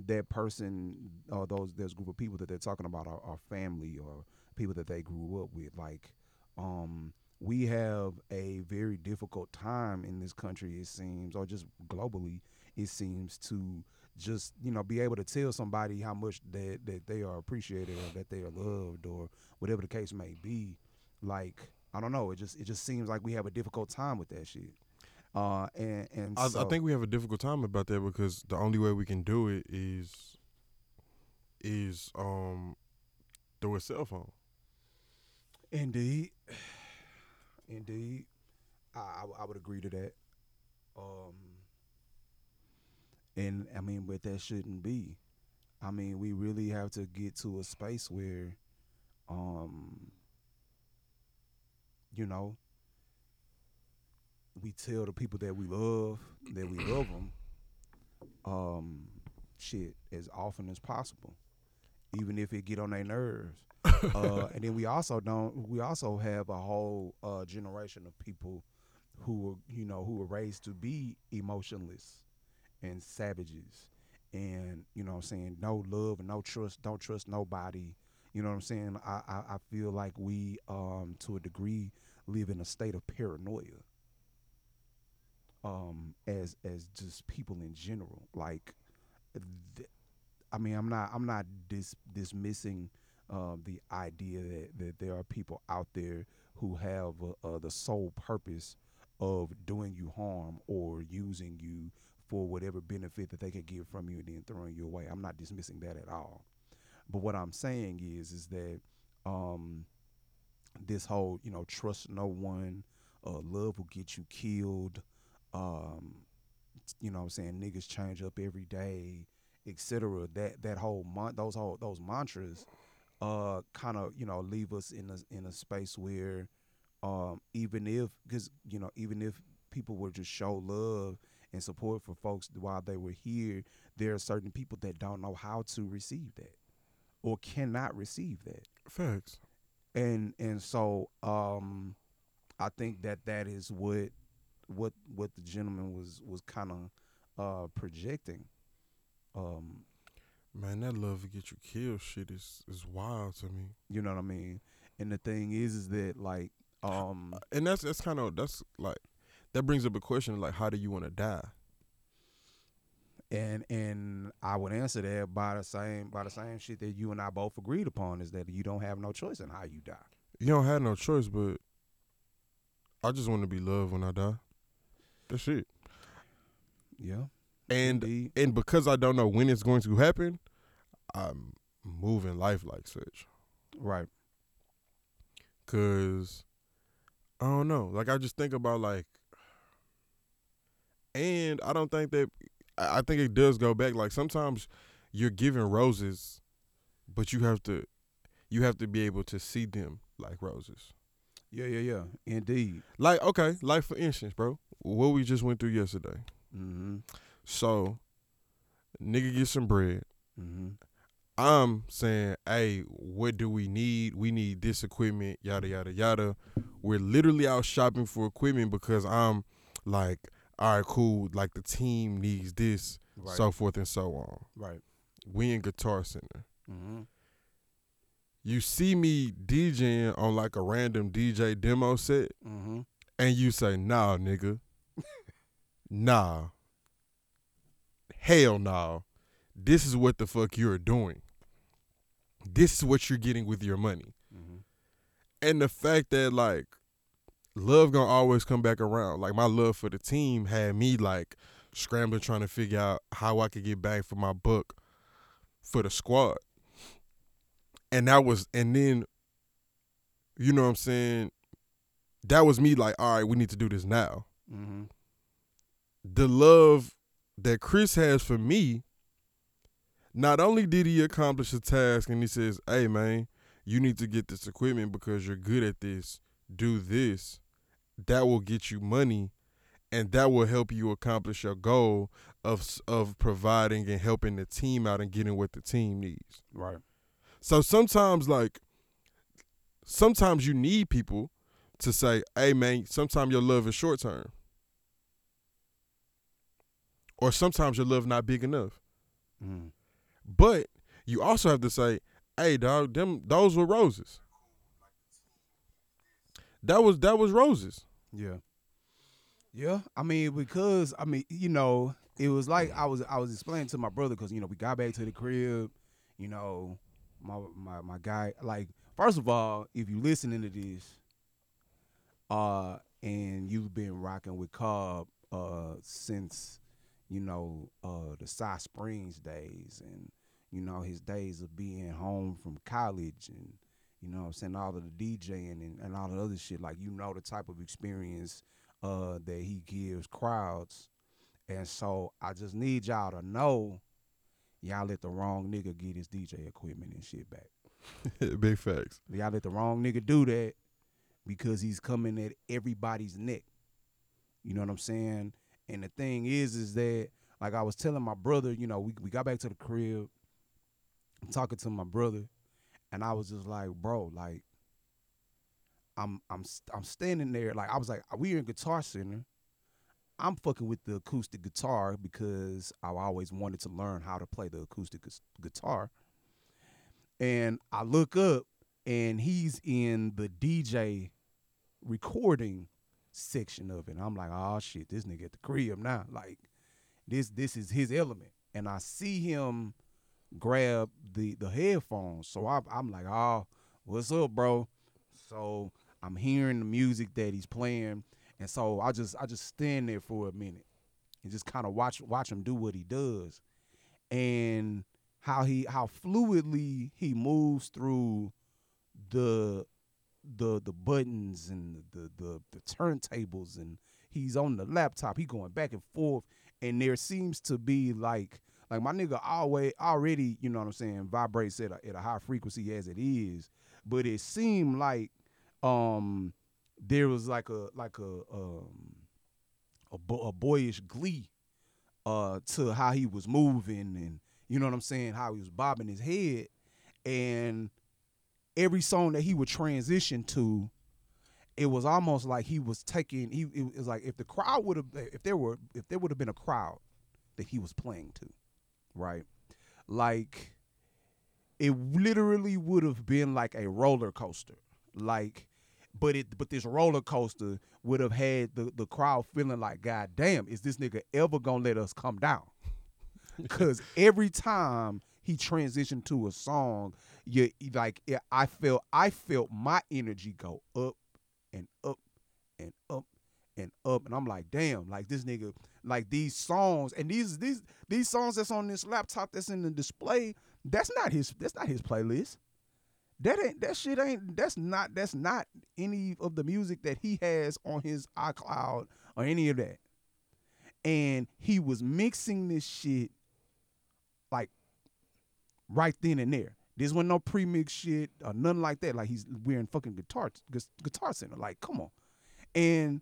that person or those there's group of people that they're talking about are, are family or people that they grew up with like um we have a very difficult time in this country. It seems, or just globally, it seems to just you know be able to tell somebody how much that that they are appreciated or that they are loved or whatever the case may be. Like I don't know. It just it just seems like we have a difficult time with that shit. Uh, and and I, so, I think we have a difficult time about that because the only way we can do it is is um through a cell phone. Indeed, *sighs* indeed, I, I I would agree to that. Um, and I mean, but that shouldn't be. I mean, we really have to get to a space where, um, you know, we tell the people that we love that we love them, um, shit as often as possible, even if it get on their nerves *laughs* uh, and then we also don't. We also have a whole uh, generation of people who were, you know, who were raised to be emotionless and savages, and you know, what I'm saying no love and no trust. Don't trust nobody. You know what I'm saying? I I, I feel like we, um, to a degree, live in a state of paranoia. Um, as as just people in general, like, th- I mean, I'm not I'm not dis- dismissing um, the idea that, that there are people out there who have uh, uh, the sole purpose of doing you harm or using you for whatever benefit that they can get from you and then throwing you away. I'm not dismissing that at all. But what I'm saying is, is that um, this whole, you know, trust no one, uh, love will get you killed. Um, you know, what I'm saying niggas change up every day, etc. That that whole mon- those whole those mantras uh kind of you know leave us in a in a space where um even if because you know even if people would just show love and support for folks while they were here there are certain people that don't know how to receive that or cannot receive that Facts. and and so um i think that that is what what what the gentleman was was kind of uh projecting um Man, that love to get you killed shit is is wild to me. You know what I mean? And the thing is, is that like, um, And that's that's kind of that's like that brings up a question like how do you want to die? and and I would answer that by the same by the same shit that you and I both agreed upon is that you don't have no choice in how you die. You don't have no choice, but I just want to be loved when I die. That's it. Yeah, And Indeed. and because I don't know when it's going to happen, I'm moving life like such. right. Cause I don't know. Like I just think about like and I don't think that I I think it does go back. Like sometimes you're given roses, but you have to you have to be able to see them like roses. Yeah, yeah, yeah. Indeed. Like, okay, like for instance, bro, what we just went through yesterday. Mm-hmm. So nigga get some bread. Mm-hmm. I'm saying, hey, what do we need? We need this equipment, yada yada yada. We're literally out shopping for equipment because I'm like, all right, cool. Like the team needs this, Right. so forth and so on. right. We in Guitar Center. Mm-hmm. You see me DJing on like a random DJ demo set, Mm-hmm. and you say, nah, nigga, *laughs* nah, hell no. This is what the fuck you're doing. This is what you're getting with your money. Mm-hmm. and the fact that like love gonna always come back around. Like my love for the team had me like scrambling trying to figure out how I could get back for my book for the squad. And that was and then you know what I'm saying? That was me like, all right, we need to do this now. Mm-hmm. The love that Chris has for me, not only did he accomplish the task and he says, Hey man, you need to get this equipment because you're good at this. Do this. That will get you money and that will help you accomplish your goal of of providing and helping the team out and getting what the team needs. Right. So sometimes like sometimes you need people to say, "Hey man, sometimes your love is short term." Or sometimes your love not big enough. Mm-hmm. But you also have to say, "Hey, dog, them those were roses." That was that was roses. Yeah. Yeah. I mean, because I mean, you know, it was like I was I was explaining to my brother because you know we got back to the crib, you know, my my my guy. Like, first of all, if you listening to this, uh, and you've been rocking with Cobb uh since you know uh the South Springs days and you know his days of being home from college and you know I'm saying all of the DJing and, and all the other shit like you know the type of experience uh that he gives crowds and so I just need y'all to know y'all let the wrong nigga get his DJ equipment and shit back *laughs* Big facts. y'all let the wrong nigga do that because he's coming at everybody's neck. You know what I'm saying? And the thing is, is that like I was telling my brother, you know, we we got back to the crib, I'm talking to my brother, and I was just like, bro, like, I'm I'm I'm standing there, like I was like, we in Guitar Center. I'm fucking with the acoustic guitar because I always wanted to learn how to play the acoustic gus- guitar. And I look up and he's in the DJ recording section of it. I'm like, oh shit, this nigga at the crib now. Like this this is his element. And I see him grab the the headphones. So I, I'm like, oh, what's up, bro? So I'm hearing the music that he's playing, and so I just I just stand there for a minute and just kind of watch watch him do what he does, and how he how fluidly he moves through the the the buttons and the the the turntables and he's on the laptop he going back and forth. And there seems to be like like my nigga always already you know what i'm saying vibrates at a, at a high frequency as it is. But it seemed like um there was like a like a um a, bo- a boyish glee uh to how he was moving and you know what i'm saying how he was bobbing his head and every song that he would transition to, it was almost like he was taking. He it was like if the crowd would have, if there were, if there would have been a crowd that he was playing to, right? Like it literally would have been like a roller coaster, like. But it, but this roller coaster would have had the, the crowd feeling like, God damn, is this nigga ever gonna let us come down? *laughs* Cause every time he transitioned to a song, you like I felt I felt my energy go up and up and up and up, and I'm like, damn, like this nigga, like these songs and these these these songs that's on this laptop that's in the display, that's not his that's not his playlist. That ain't that shit ain't that's not that's not any of the music that he has on his iCloud or any of that. And he was mixing this shit like right then and there. This wasn't no premix shit or nothing like that. Like he's wearing fucking guitar guitar center. Like, come on. And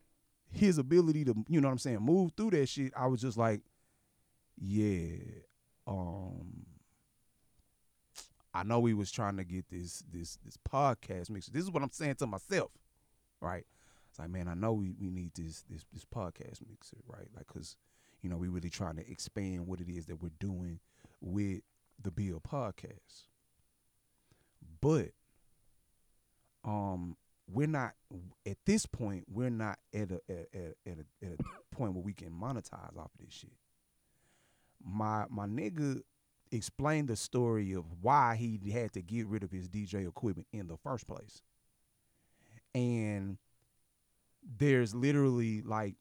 his ability to, you know what I'm saying, move through that shit, I was just like, yeah. Um I know he was trying to get this this this podcast mix. This is what I'm saying to myself, right? It's like, man, I know we, we need this this this podcast mixer, right? Like, cause you know we really trying to expand what it is that we're doing with the Build podcast. But um, we're not at this point. We're not at a at, at, at a at a point where we can monetize off of this shit. My my nigga explained the story of why he had to get rid of his DJ equipment in the first place. And there's literally like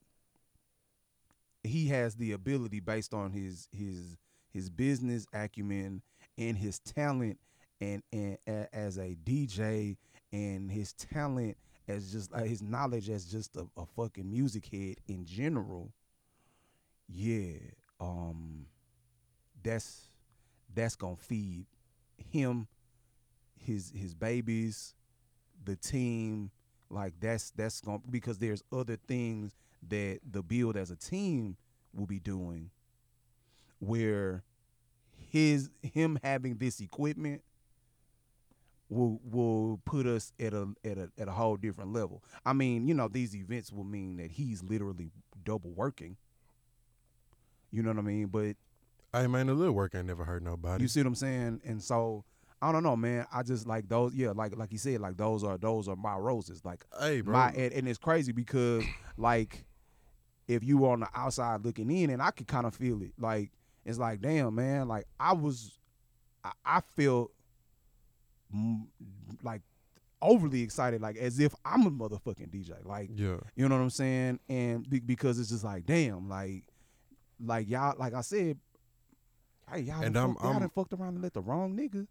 he has the ability based on his his his business acumen and his talent and and a, as a DJ and his talent as just uh, his knowledge as just a, a fucking music head in general yeah um that's that's gonna feed him his his babies the team like that's that's to because there's other things that the build as a team will be doing where his him having this equipment will will put us at a at a at a whole different level. I mean, you know, these events will mean that he's literally double working. You know what I mean? But Hey man, a little work ain't never hurt nobody. you see what I'm saying? And so I don't know, man. I just like those. Yeah, like like you said, like those are those are my roses. Like Hey, bro. my and, and it's crazy because like if you were on the outside looking in, and I could kind of feel it. Like it's like, damn, man. Like I was, I, I felt mm, like overly excited, like as if I'm a motherfucking DJ. Like yeah. you know what I'm saying? And be, because it's just like, damn, like, like y'all, like I said, hey, y'all, And done I'm- fuck, y'all I'm- done fucked around and let the wrong nigga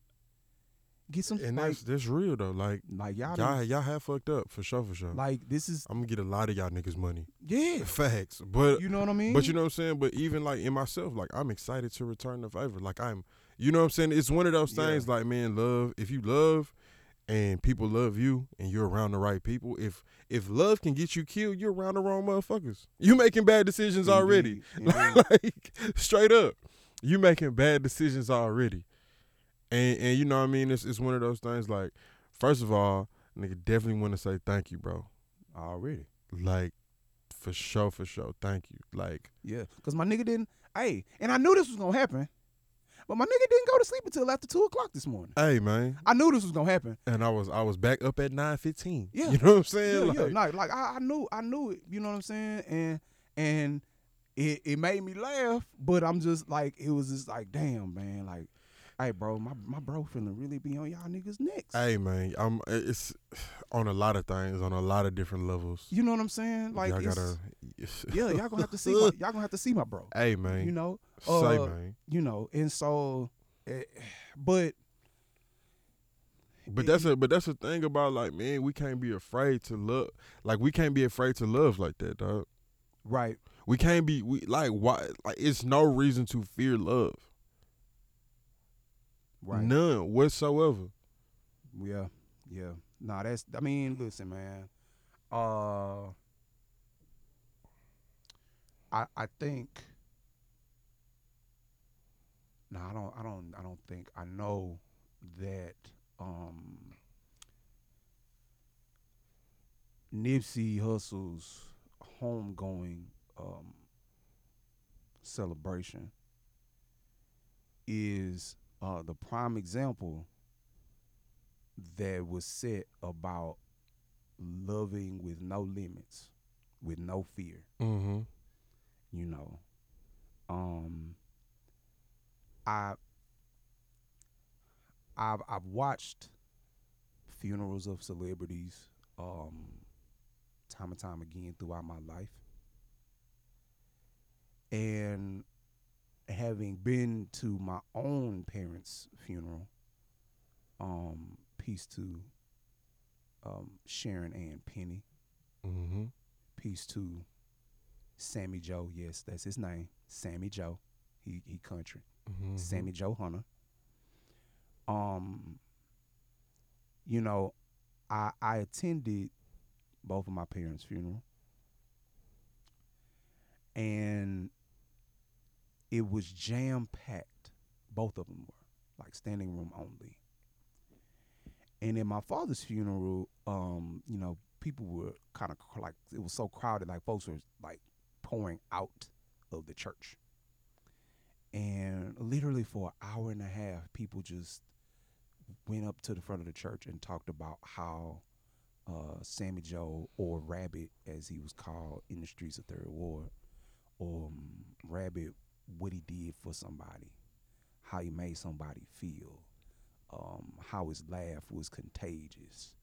get some, And like, that's that's real though. Like like y'all, y'all done- y'all have fucked up for sure for sure. like this is, I'm gonna get a lot of y'all niggas money. yeah, *laughs* Facts. But you know what I mean? But you know what I'm saying? But even like in myself, like I'm excited to return the favor. Like I'm you know what I'm saying? It's one of those Yeah. things like, man, love, if you love and people love you and you're around the right people, if if love can get you killed, you're around the wrong motherfuckers. You making bad decisions already. Indeed, *laughs* indeed. like straight up. You making bad decisions already. And and you know what I mean? It's it's one of those things like, first of all, nigga definitely want to say thank you, bro. already, Like for sure, for sure. Thank you. Like yeah, because my nigga didn't, hey, and I knew this was gonna happen, but my nigga didn't go to sleep until after two o'clock this morning. Hey man, I knew this was gonna happen. and I was I was back up at nine fifteen. Yeah. you know what I'm saying? yeah, like, like, like I, I knew, I knew it. You know what I'm saying? And and it, it made me laugh, but I'm just like, it was just like, damn, man, like, hey, bro, my my bro finna really be on y'all niggas necks. Hey man, I'm it's on a lot of things on a lot of different levels. You know what I'm saying? Like, y'all gotta, *laughs* yeah, y'all gonna have to see, my, y'all gonna have to see my bro. hey man, You know, say uh, man. you know, and so, eh, but But that's a but that's the thing about like man, we can't be afraid to love. Like we can't be afraid to love like that, dog. right, We can't be we like why like it's no reason to fear love. right, None whatsoever. yeah, yeah. Nah, that's. I mean, listen, man. Uh, I I think. No, I don't. I don't. I don't think. I know that. Um. Nipsey Hussle's homegoing um, celebration is uh, the prime example that was set about loving with no limits, with no fear. Mm-hmm. You know, um, I I've I've watched funerals of celebrities um, time and time again throughout my life, and having been to my own parents' funeral, um, peace to um, Sharon Ann Penny, Mm-hmm. peace to Sammy Joe. Yes, that's his name, Sammy Joe. He he country. mm-hmm. Sammy Joe Hunter. Um, you know, I I attended both of my parents' funeral, and it was jam packed. Both of them were like standing room only. And in my father's funeral, um, you know, people were kind of like it was so crowded, like folks were like pouring out of the church and literally for an hour and a half people just went up to the front of the church and talked about how uh, Sammy Joe or Rabbit as he was called in the streets of Third Ward um, Rabbit what he did for somebody how he made somebody feel um, how his laugh was contagious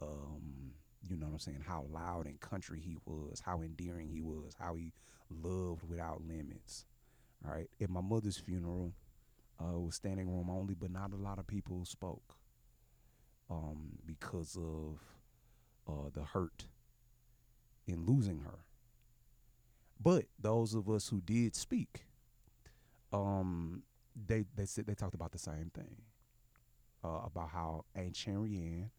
um, you know what I'm saying how loud and country he was how endearing he was how he loved without limits all right. At my mother's funeral, uh, was standing room only, but not a lot of people spoke um, because of uh, the hurt in losing her. But those of us who did speak, um, they they said they talked about the same thing uh, about how Aunt Cherry Ann,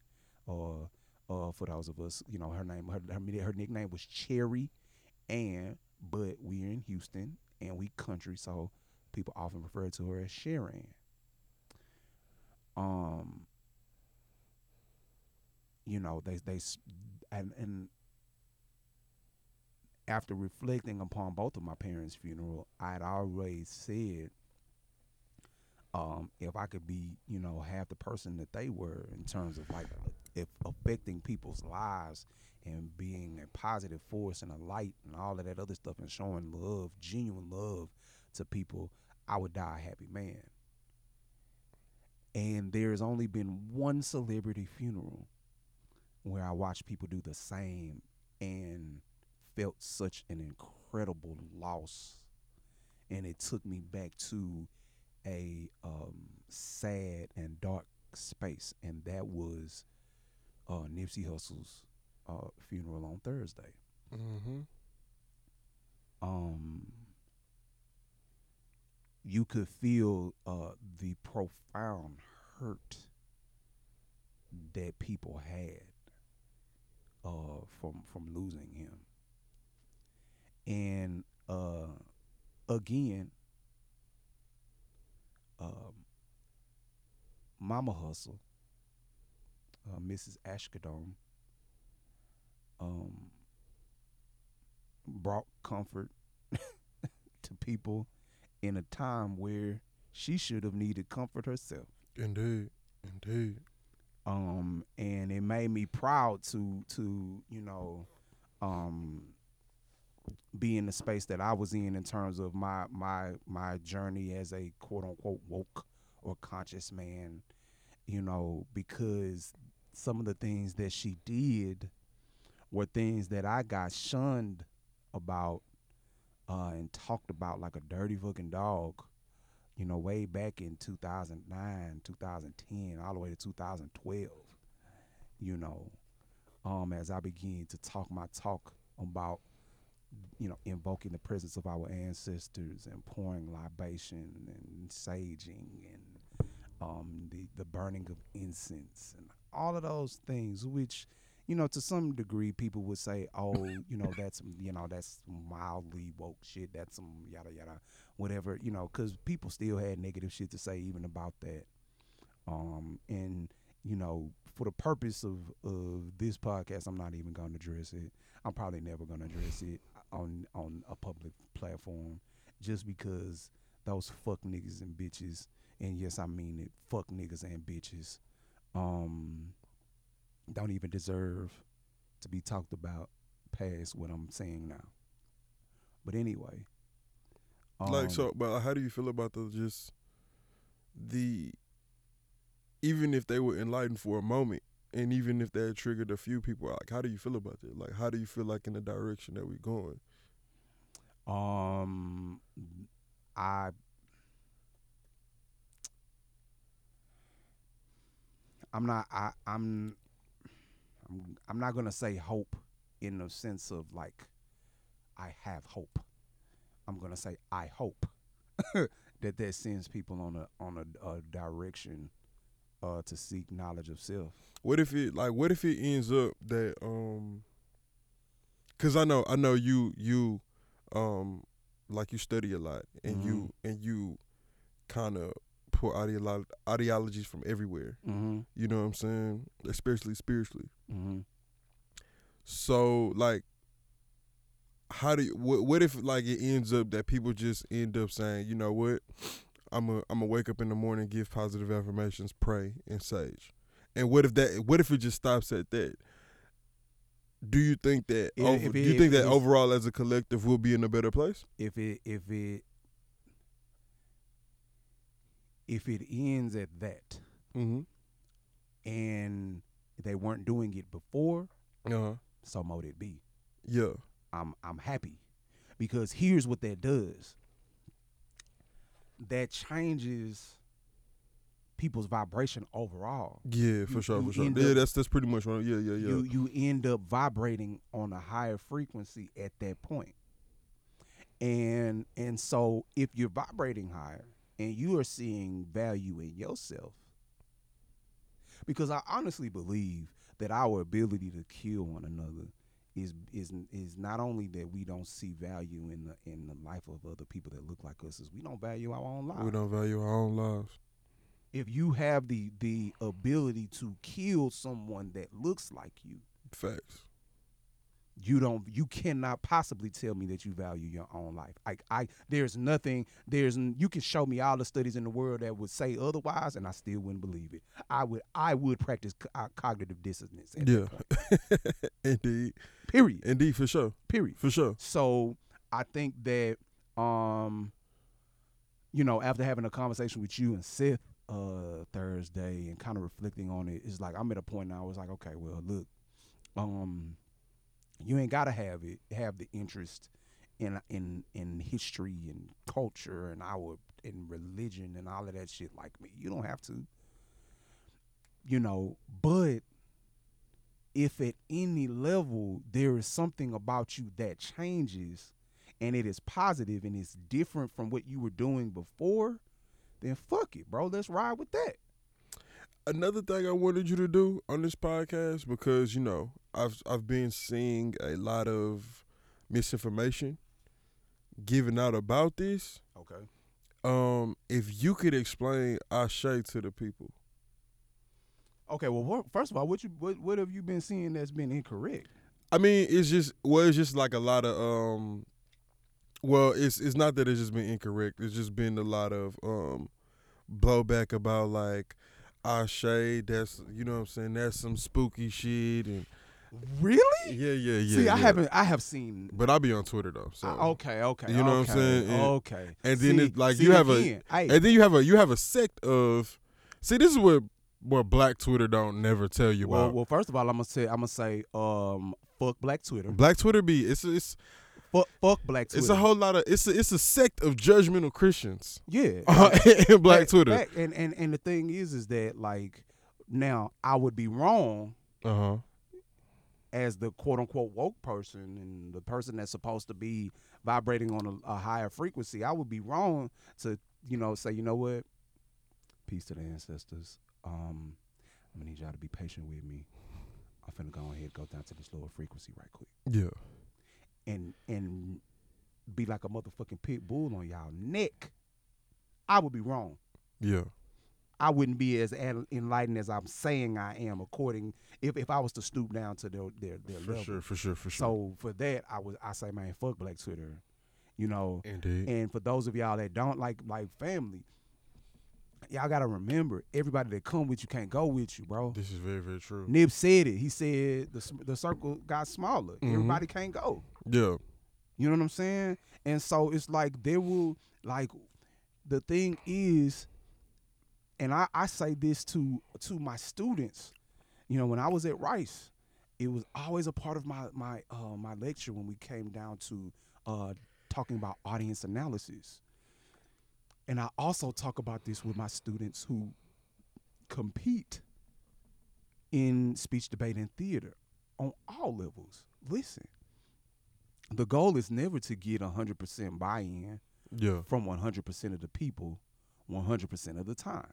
or uh, for those of us, you know, her name, her her, her nickname was Cherry Ann, but we're in Houston and we country, so people often refer to her as Sharon. Um, you know, they they and and after reflecting upon both of my parents' funeral, I had always said, um, if I could be, you know, half the person that they were in terms of like if affecting people's lives and being a positive force and a light and all of that other stuff and showing love, genuine love to people, I would die a happy man. And there's only been one celebrity funeral where I watched people do the same and felt such an incredible loss. And it took me back to a um, sad and dark space, and that was uh, Nipsey Hussle's uh, funeral on Thursday. Mm-hmm. Um, you could feel uh, the profound hurt that people had uh, from from losing him, and uh, again, um, Mama Hussle, uh, Mrs. Asghedom, um, brought comfort *laughs* to people in a time where she should have needed comfort herself. Indeed, indeed. Um, and it made me proud to to you know, um, be in the space that I was in in terms of my my my journey as a quote unquote woke or conscious man, you know, because some of the things that she did were things that I got shunned about uh, and talked about like a dirty fucking dog, you know, way back in 2009, 2010, all the way to 2012, you know, um, as I began to talk my talk about, you know, invoking the presence of our ancestors and pouring libation and saging and um, the, the burning of incense and all of those things, which, you know, to some degree, people would say, "Oh, *laughs* you know, that's you know, that's mildly woke shit. That's some yada yada, whatever." You know, because people still had negative shit to say even about that. Um, and you know, for the purpose of of this podcast, I'm not even going to address it. I'm probably never going to address it on on a public platform, just because those fuck niggas and bitches, and yes, I mean it, fuck niggas and bitches, um, don't even deserve to be talked about past what I'm saying now. But anyway, like um, so, but how do you feel about the just the even if they were enlightened for a moment, and even if that triggered a few people, like how do you feel about that? Like how do you feel like in the direction that we're going? Um, I I'm not I I'm I'm I'm not gonna say hope in the sense of like I have hope. I'm gonna say I hope *laughs* that that sends people on a on a, a direction uh, to seek knowledge of self. What if it like what if it ends up that um cuz I know I know you you um like you study a lot and you and you kind of pull ideolo- ideologies from everywhere. Mm-hmm. You know what I'm saying? Especially spiritually. Mm-hmm. So like how do you, what, what if like it ends up that people just end up saying, you know what? I'm a I'm gonna wake up in the morning, give positive affirmations, pray and sage. And what if that what if it just stops at that? Do you think that Yeah, over, if do you think that overall as a collective we'll be in a better place? if it if it if it ends at that Mm-hmm. and they weren't doing it before, Uh-huh. so mote it be. Yeah. I'm I'm happy because here's what that does. That changes people's vibration overall. Yeah, for You- sure, you for sure. end Yeah, that's that's pretty much what yeah, yeah, yeah. You you end up vibrating on a higher frequency at that point. And and so if you're vibrating higher and you are seeing value in yourself because I honestly believe that our ability to kill one another is is is not only that we don't see value in the in the life of other people that look like us is we don't value our own lives we don't value our own lives. if you have the the ability to kill someone that looks like you Facts. You don't you cannot possibly tell me that you value your own life. I I there's nothing there's you can show me all the studies in the world that would say otherwise and I still wouldn't believe it. I would I would practice co- uh, cognitive dissonance. Yeah. *laughs* Indeed. Period. Indeed, for sure. Period. For sure. So I think that um you know, after having a conversation with you and Seth uh Thursday and kind of reflecting on it, it's like I'm at a point now i was like, okay, well look, um you ain't gotta have it have the interest in in in history and culture and our in religion and all of that shit like me. You don't have to. You know, but if at any level there is something about you that changes and it is positive and it's different from what you were doing before, then fuck it, bro. Let's ride with that. Another thing I wanted you to do on this podcast because you know I've I've been seeing a lot of misinformation given out about this. Okay. Um, if you could explain Ashe to the people. Okay, well, wha- first of all, what you what, what have you been seeing that's been incorrect? I mean, it's just well, it's just like a lot of um. Well, it's it's not that it's just been incorrect. It's just been a lot of um blowback about like Ashe. That's you know what I'm saying. That's some spooky shit and Really? yeah, yeah, yeah. See, I yeah. haven't I have seen But I'll be on Twitter though. So I- okay, okay. You know what I'm saying? And- okay. and then See- it's like see, you have again, a and then you have a you have a sect of see this is what what Black Twitter don't never tell you well, about. well, first of all, I'm gonna say I'm gonna say um fuck Black Twitter. Black Twitter be it's it's fuck fuck Black Twitter. it's a whole lot of it's a, it's a sect of judgmental Christians yeah. *laughs* in Black Fact- Twitter. fact, and, and and the thing is is that like now I would be wrong Uh huh. As the quote unquote woke person and the person that's supposed to be vibrating on a, a higher frequency, I would be wrong to, you know, say, you know what? Peace to the ancestors. Um, I'm gonna need y'all to be patient with me. I'm finna go ahead and go down to this lower frequency right quick. Yeah. And and be like a motherfucking pit bull on y'all neck. I would be wrong. Yeah. I wouldn't be as enlightened as I'm saying I am according if, if I was to stoop down to their their, their For level. sure. For sure. For sure. So for that, I was I say, man, fuck Black Twitter, you know. Indeed. And for those of y'all that don't like like family, y'all gotta remember, everybody that come with you can't go with you, bro. this is very very true. Nip said it. He said the the circle got smaller. Mhm. Everybody can't go. Yeah. You know what I'm saying? And so it's like there will like the thing is, and I, I say this to to my students, you know, when I was at Rice, it was always a part of my my uh, my lecture when we came down to uh, talking about audience analysis. And I also talk about this with my students who compete in speech, debate, and theater on all levels. Listen, the goal is never to get 100% buy-in Yeah. from 100% of the people 100% of the time.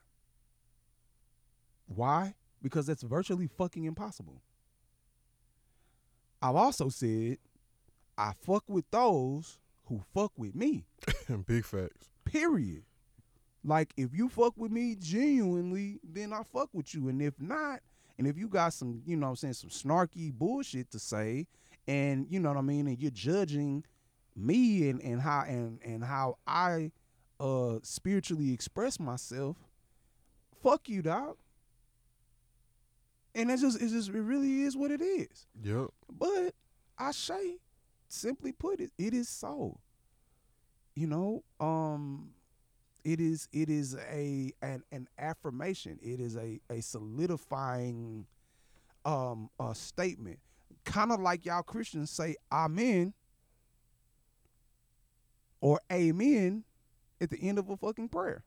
Why? Because that's virtually fucking impossible. I've also said I fuck with those who fuck with me. *laughs* Big facts. Period. Like if you fuck with me genuinely, then I fuck with you. And if not, and if you got some, you know what I'm saying, some snarky bullshit to say, and you know what I mean, and you're judging me and, and how and and how I uh spiritually express myself, fuck you, dog. And it's just it's just it really is what it is. Yep. But I say, simply put it, it is so. You know, um, it is it is a an, an affirmation. It is a a solidifying um a statement. Kind of like y'all Christians say amen or amen at the end of a fucking prayer.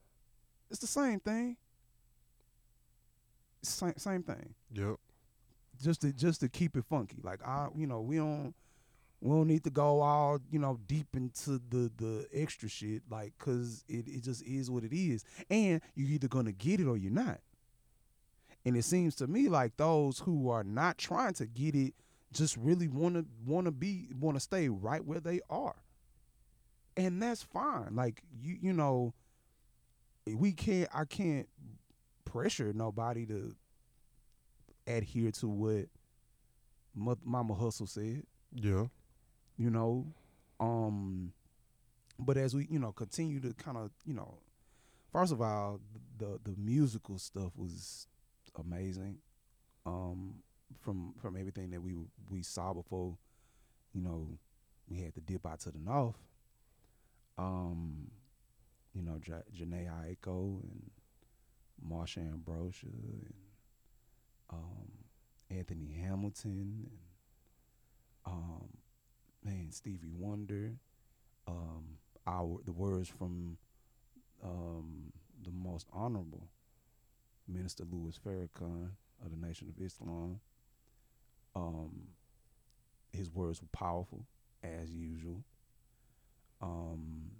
It's the same thing. Same same thing Yep. just to just to keep it funky. Like I, you know, we don't we don't need to go all you know deep into the the extra shit, like because it it just is what it is, and you're either gonna get it or you're not. And it seems to me like those who are not trying to get it just really want to want to be want to stay right where they are, and that's fine. Like you you know, we can't I can't pressure nobody to adhere to what Mama Hussle said. Yeah. you know um but as we you know continue to kind of you know first of all the the musical stuff was amazing um from from everything that we we saw before you know we had to dip out to the north um you know J- Jhené Aiko and Marsha Ambrosius and um Anthony Hamilton and um man, Stevie Wonder, um, our the words from um, the most honorable Minister Louis Farrakhan of the Nation of Islam. Um, his words were powerful as usual. Um,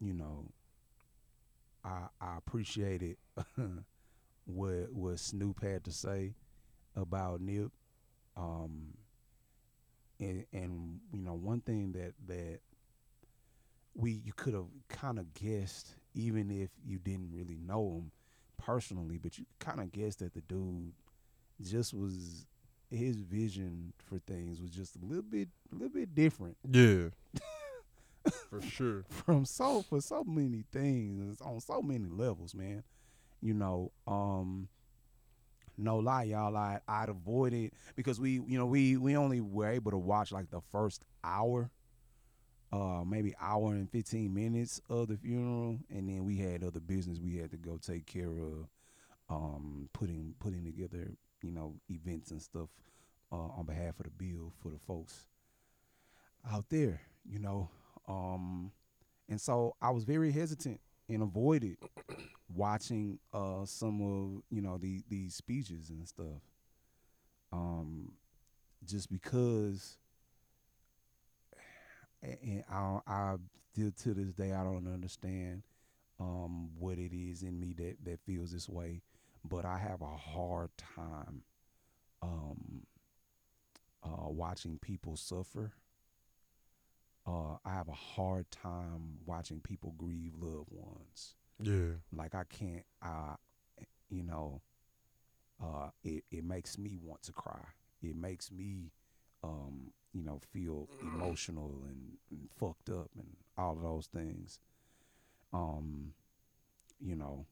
you know, I I appreciated *laughs* what what Snoop had to say about Nip. Um, and and you know one thing that that we you could have kind of guessed even if you didn't really know him personally but you kind of guessed that the dude just was his vision for things was just a little bit a little bit different Yeah. *laughs* For sure. *laughs* from so for so many things on so many levels man you know um no lie y'all I, i'd avoided because we you know we we only were able to watch like the first hour uh maybe hour and 15 minutes of the funeral and then we had other business we had to go take care of um putting putting together you know events and stuff uh, on behalf of the Build for the folks out there you know um and so i was very hesitant and avoided watching uh some of you know the these speeches and stuff. Um just because and I I still to this day I don't understand um what it is in me that that feels this way but I have a hard time um uh watching people suffer uh I have a hard time watching people grieve loved ones Yeah. like I can't uh you know uh it, it makes me want to cry. It makes me um you know feel emotional and, and fucked up and all of those things. Um you know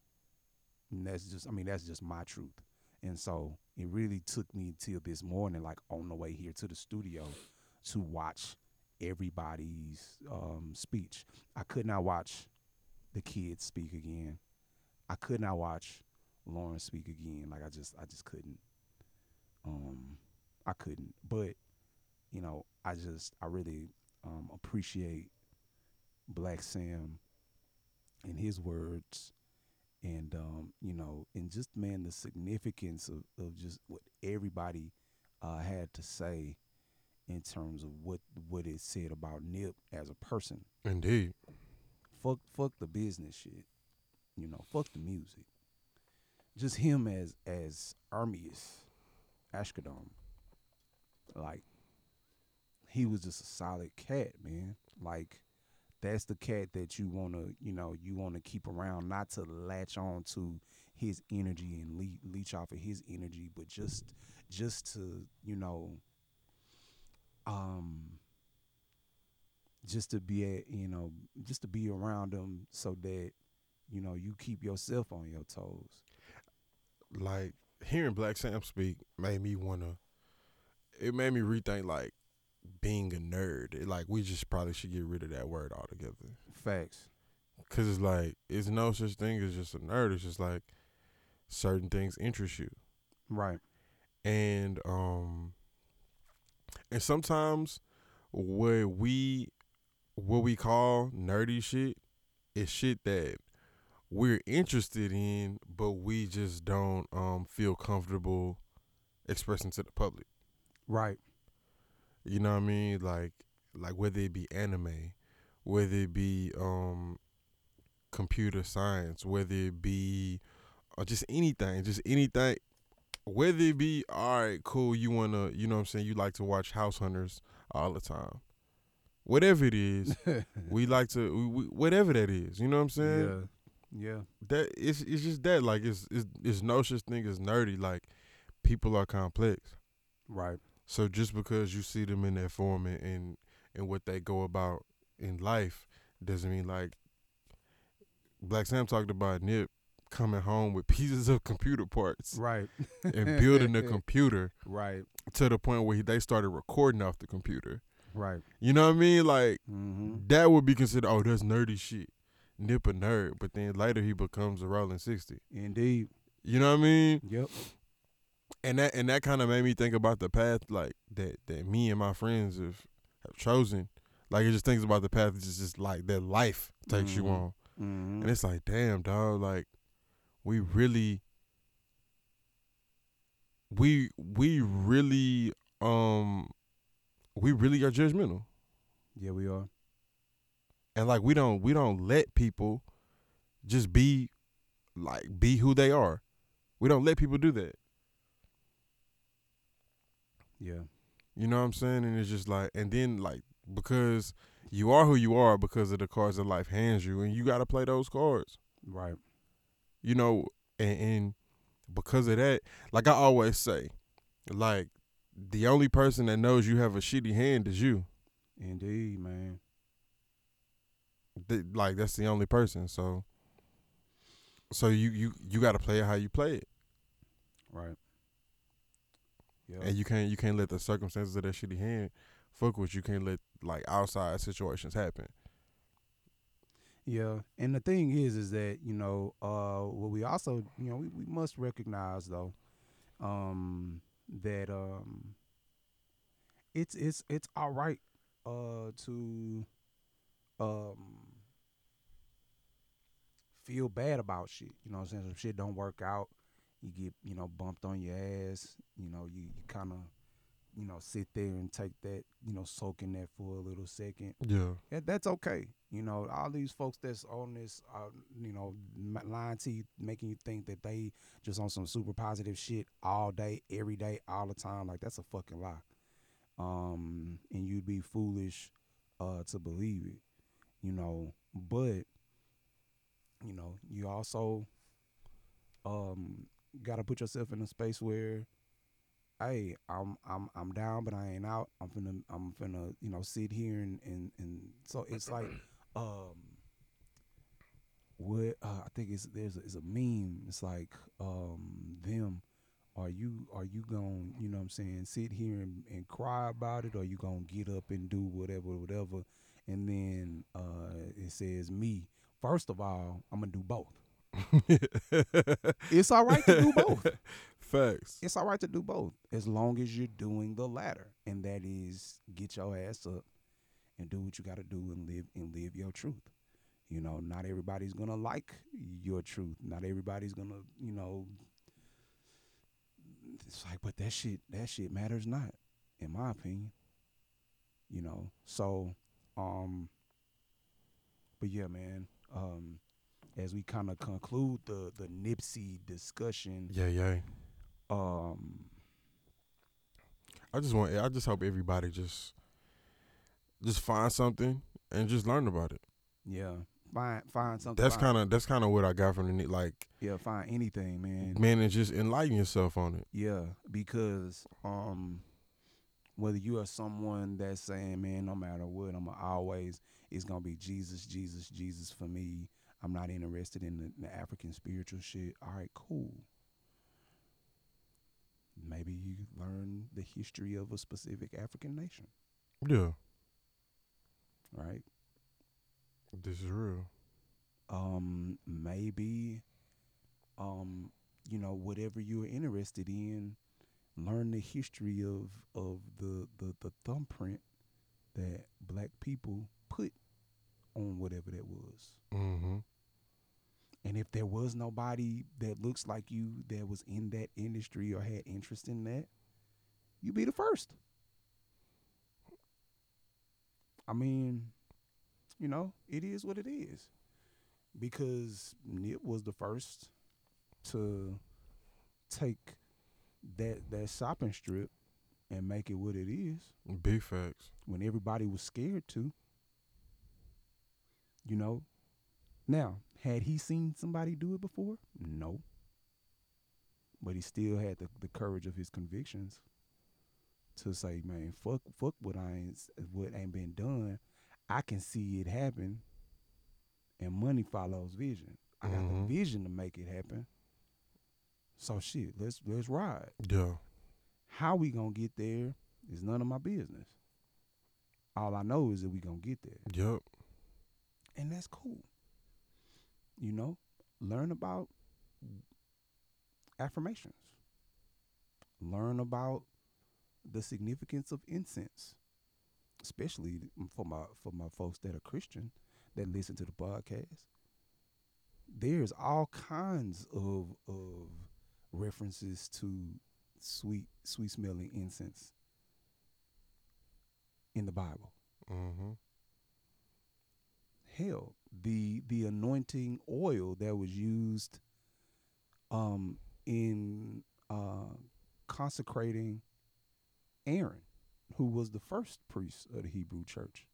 and that's just I mean that's just my truth. And so it really took me till this morning like on the way here to the studio to watch everybody's um speech. I could not watch the kids speak again. I could not watch Lauren speak again. Like I just I just couldn't. Um I couldn't. But, you know, I just I really um appreciate Black Sam and his words and um, you know, and just man the significance of, of just what everybody uh had to say in terms of what what it said about Nip as a person Indeed. fuck fuck the business shit. You know, fuck the music. Just him as as Ermias Asghedom. Like he was just a solid cat, man. Like that's the cat that you want to, you know, you want to keep around not to latch on to his energy and le- leech off of his energy, but just just to, you know, um just to be at you know just to be around them so that you know you keep yourself on your toes Like hearing Black Sam speak made me wanna. It made me rethink like being a nerd. It, like we just probably should get rid of that word altogether. facts Cause it's like it's no such thing as just a nerd. It's just like certain things interest you. right and um and sometimes what we what we call nerdy shit is shit that we're interested in but we just don't um feel comfortable expressing to the public. Right. You know what i mean? Like like whether it be anime whether it be um computer science whether it be uh, just anything just anything whether it be all right cool you want to you know what i'm saying you like to watch house hunters all the time. Whatever it is *laughs* we like to we, we, whatever that is you know what i'm saying? Yeah yeah. That it's it's just that like it's it's, it's no such thing as nerdy like people are complex. Right. So just because you see them in that form and and, and what they go about in life doesn't mean like Black Sam talked about Nip coming home with *laughs* pieces of computer parts Right. and building a *laughs* computer Right. to the point where he, they started recording off the computer. Right. You know what I mean? Like Mm-hmm. that would be considered oh that's nerdy shit. Nip a nerd, but then later he becomes a rolling sixty. Indeed. You know what I mean? Yep. And that and that kind of made me think about the path like that that me and my friends have, have chosen. Like it just thinks about the path it's just, like that life takes you Mhm. on. Mm-hmm. And it's like, damn, dog, like we really we we really um we really are judgmental. Yeah, we are. And like we don't we don't let people just be like be who they are. We don't let people do that. Yeah. You know what I'm saying? And it's just like, and then like because you are who you are because of the cards that life hands you, and you got to play those cards. Right. You know, and, and because of that, like I always say, like the only person that knows you have a shitty hand is you. Indeed, man. Th- like that's the only person. So, so you you you got to play it how you play it, Right. Yeah. and you can't you can't let the circumstances of that shitty hand fuck with you. Can't let like outside situations happen. Yeah, and the thing is, is that you know, uh, what we also, you know, we, we must recognize though, um, that um, it's it's it's all right, uh, to, um, feel bad about shit. You know, I'm saying some shit don't work out, you get you know bumped on your ass. You know, you you kind of, you know, sit there and take that, you know, soak in that for a little second Yeah. yeah, that's okay. You know, all these folks that's on this, uh, you know, lying to you, making you think that they just on some super positive shit all day, every day, all the time. Like that's a fucking lie. Um, and you'd be foolish, uh, to believe it. You know, but you know, you also, um, got to put yourself in a space where hey, I'm I'm I'm down, but I ain't out. I'm finna I'm finna you know sit here and and and so it's like *clears throat* um what uh, I think it's there's a, it's a meme. It's like um them. Are you are you gonna you know what I'm saying sit here and, and cry about it, or you gonna get up and do whatever whatever, and then uh it says me. First of all, I'm gonna do both. *laughs* It's all right to do both *laughs* Facts. it's all right to do both as long as you're doing the latter and that is get your ass up and do what you got to do and live and live your truth you know not everybody's gonna like your truth not everybody's gonna you know it's like but that shit that shit matters not in my opinion you know so um but yeah man um as we kind of conclude the the Nipsey discussion Yeah, yeah. Um I just want. I just hope everybody just, just find something and just learn about it. Yeah, find find something. That's kind of that's kind of what I got from the like yeah. Find anything, man. man, and just enlighten yourself on it. Yeah, because um, whether you are someone that's saying, man, no matter what, I'm always it's gonna be Jesus, Jesus, Jesus for me. I'm not interested in the, the African spiritual shit. All right, cool. Maybe you learn the history of a specific African nation, Yeah, right? this is real. um maybe um you know whatever you're interested in learn the history of of the the, the thumbprint that black people put on whatever that was Mm-hmm. And if there was nobody that looks like you that was in that industry or had interest in that you'd be the first i mean you know it is what it is because Nip was the first to take that that shopping strip and make it what it is Big facts. when everybody was scared to. You know. Now, had he seen somebody do it before? No. But he still had the, the courage of his convictions to say, man, fuck, fuck what I ain't, what ain't been done. I can see it happen, and money follows vision. I got Mhm. the vision to make it happen. So shit, let's let's ride. Yeah. How we gonna get there is none of my business. All I know is that we gonna get there, Yep. and that's cool. You know, learn about affirmations. Learn about the significance of incense, especially for my for my folks that are Christian that listen to the podcast. There's all kinds of of references to sweet sweet smelling incense in the Bible. Mm-hmm. Hell, the the anointing oil that was used um in uh consecrating Aaron, who was the first priest of the Hebrew church.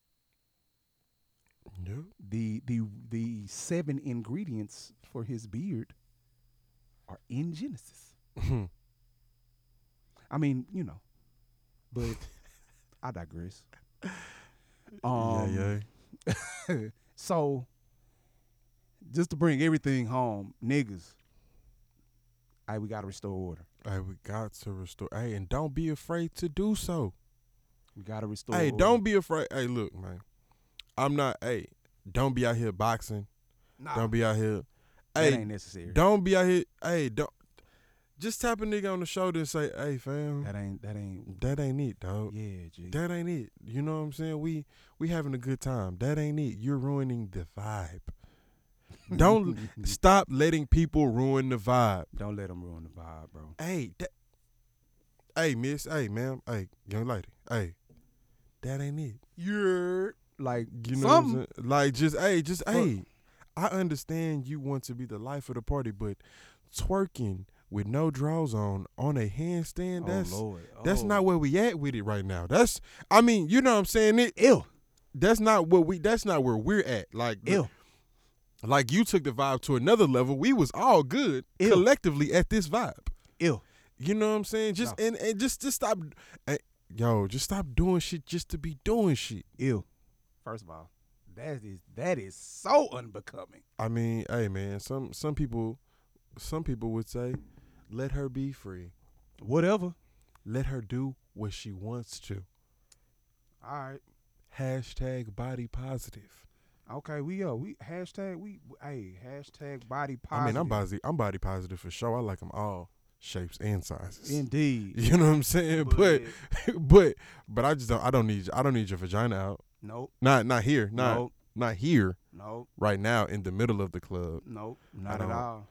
Yep. The the the seven ingredients for his beard are in Genesis. I mean, you know, but *laughs* I digress. Um, yeah, yeah. *laughs* so, just to bring everything home, niggas, hey, we gotta restore order. Hey, we got to restore. Hey, and don't be afraid to do so. We gotta restore. Hey, order. don't be afraid. Hey, look, man. I'm not. Hey, don't be out here boxing. Nah, Don't be out here. that Hey, ain't necessary. don't be out here. Hey, don't. Just tap a nigga on the shoulder and say, "Hey, fam, that ain't that ain't. that ain't it, dog. Yeah, G. That ain't it. You know what I'm saying? We we having a good time. That ain't it. You're ruining the vibe. *laughs* Don't stop letting people ruin the vibe. Don't let them ruin the vibe, bro. Hey, that, hey, miss. Hey, ma'am. Hey, young lady. Hey, that ain't it. You're like You know something. what I'm saying? Like just hey, just hey. I understand you want to be the life of the party, but twerking with no draws on on a handstand, that's oh Lord, that's Oh. not where we at with it right now. That's I mean, you know what I'm saying? It ill. that's not what we that's not where we're at. Like Ill. like you took the vibe to another level. We was all good Ew. collectively at this vibe. Ill. You know what I'm saying? Just No. and, and just just stop eh, yo, just stop doing shit just to be doing shit. Ill. First of all, that is that is so unbecoming. I mean, hey man, some some people some people would say, let her be free. Whatever. Let her do what she wants to. All right. Hashtag body positive. Okay, we uh we hashtag we hey hashtag body positive. I mean, I'm body I'm body positive for sure. I like them all shapes and sizes. Indeed. *laughs* You know what I'm saying? But *laughs* but but I just don't I don't need I don't need your vagina out. nope, Not not here. Not nope, not here nope, right now in the middle of the club. nope, not at all.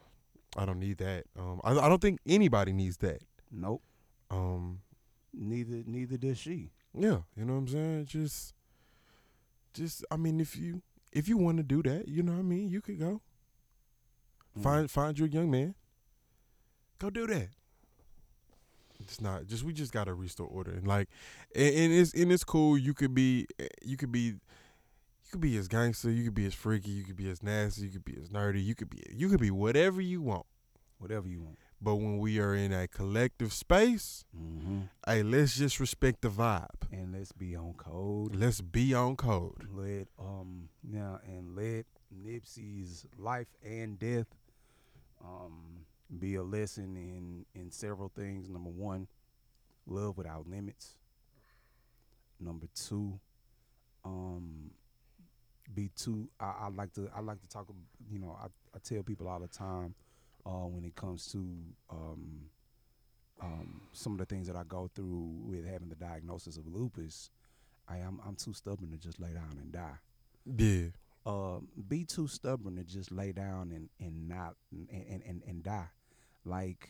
I don't need that. Um I I don't think anybody needs that. Nope. Um Neither neither does she. yeah, you know what I'm saying? Just just I mean if you if you want to do that, you know what I mean, you could go. Mm. Find find your young man. Go do that. It's not just we just gotta restore order and like and, and it's and it's cool. You could be you could be you could be as gangster, you could be as freaky, you could be as nasty, you could be as nerdy, you could be you could be whatever you want. Whatever you want. But when we are in a collective space, Mm-hmm. hey, let's just respect the vibe. And let's be on code. Let's be on code. Let um now and let Nipsey's life and death um be a lesson in in several things. Number one, love without limits. Number two, um be too I, I like to I like to talk you know, I, I tell people all the time uh when it comes to um um some of the things that I go through with having the diagnosis of lupus, I am I'm too stubborn to just lay down and die Yeah. uh, be too stubborn to just lay down and and not and and, and, and die. Like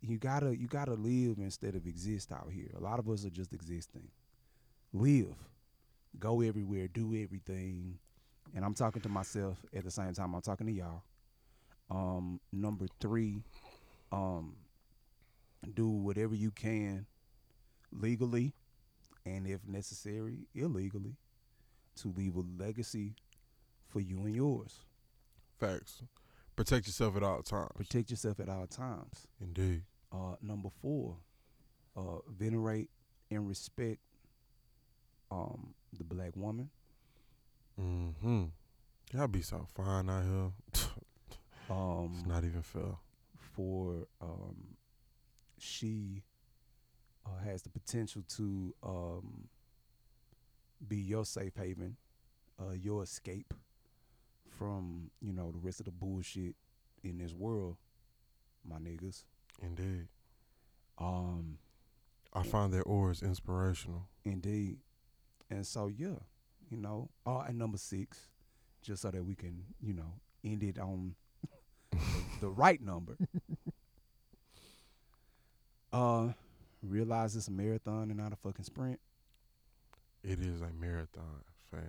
you gotta you gotta live instead of exist out here. A lot of us are just existing. Live, go everywhere, do everything, and I'm talking to myself at the same time. I'm talking to y'all. Um, number three, um, do whatever you can legally, and if necessary, illegally, to leave a legacy for you and yours. Facts. Protect yourself at all times. Protect yourself at all times. Indeed. Uh, number four, uh, venerate and respect um the black woman. Mm-hmm. Y'all be so fine out here. *laughs* Um It's not even fair. for um she uh, has the potential to um be your safe haven, uh your escape from, you know, the rest of the bullshit in this world, my niggas. Indeed. Um I find their auras inspirational. Indeed. And so yeah, you know, uh, and number six, just so that we can, you know, end it on the, *laughs* the right number. *laughs* uh, realize it's a marathon and not a fucking sprint. It is a marathon, fam.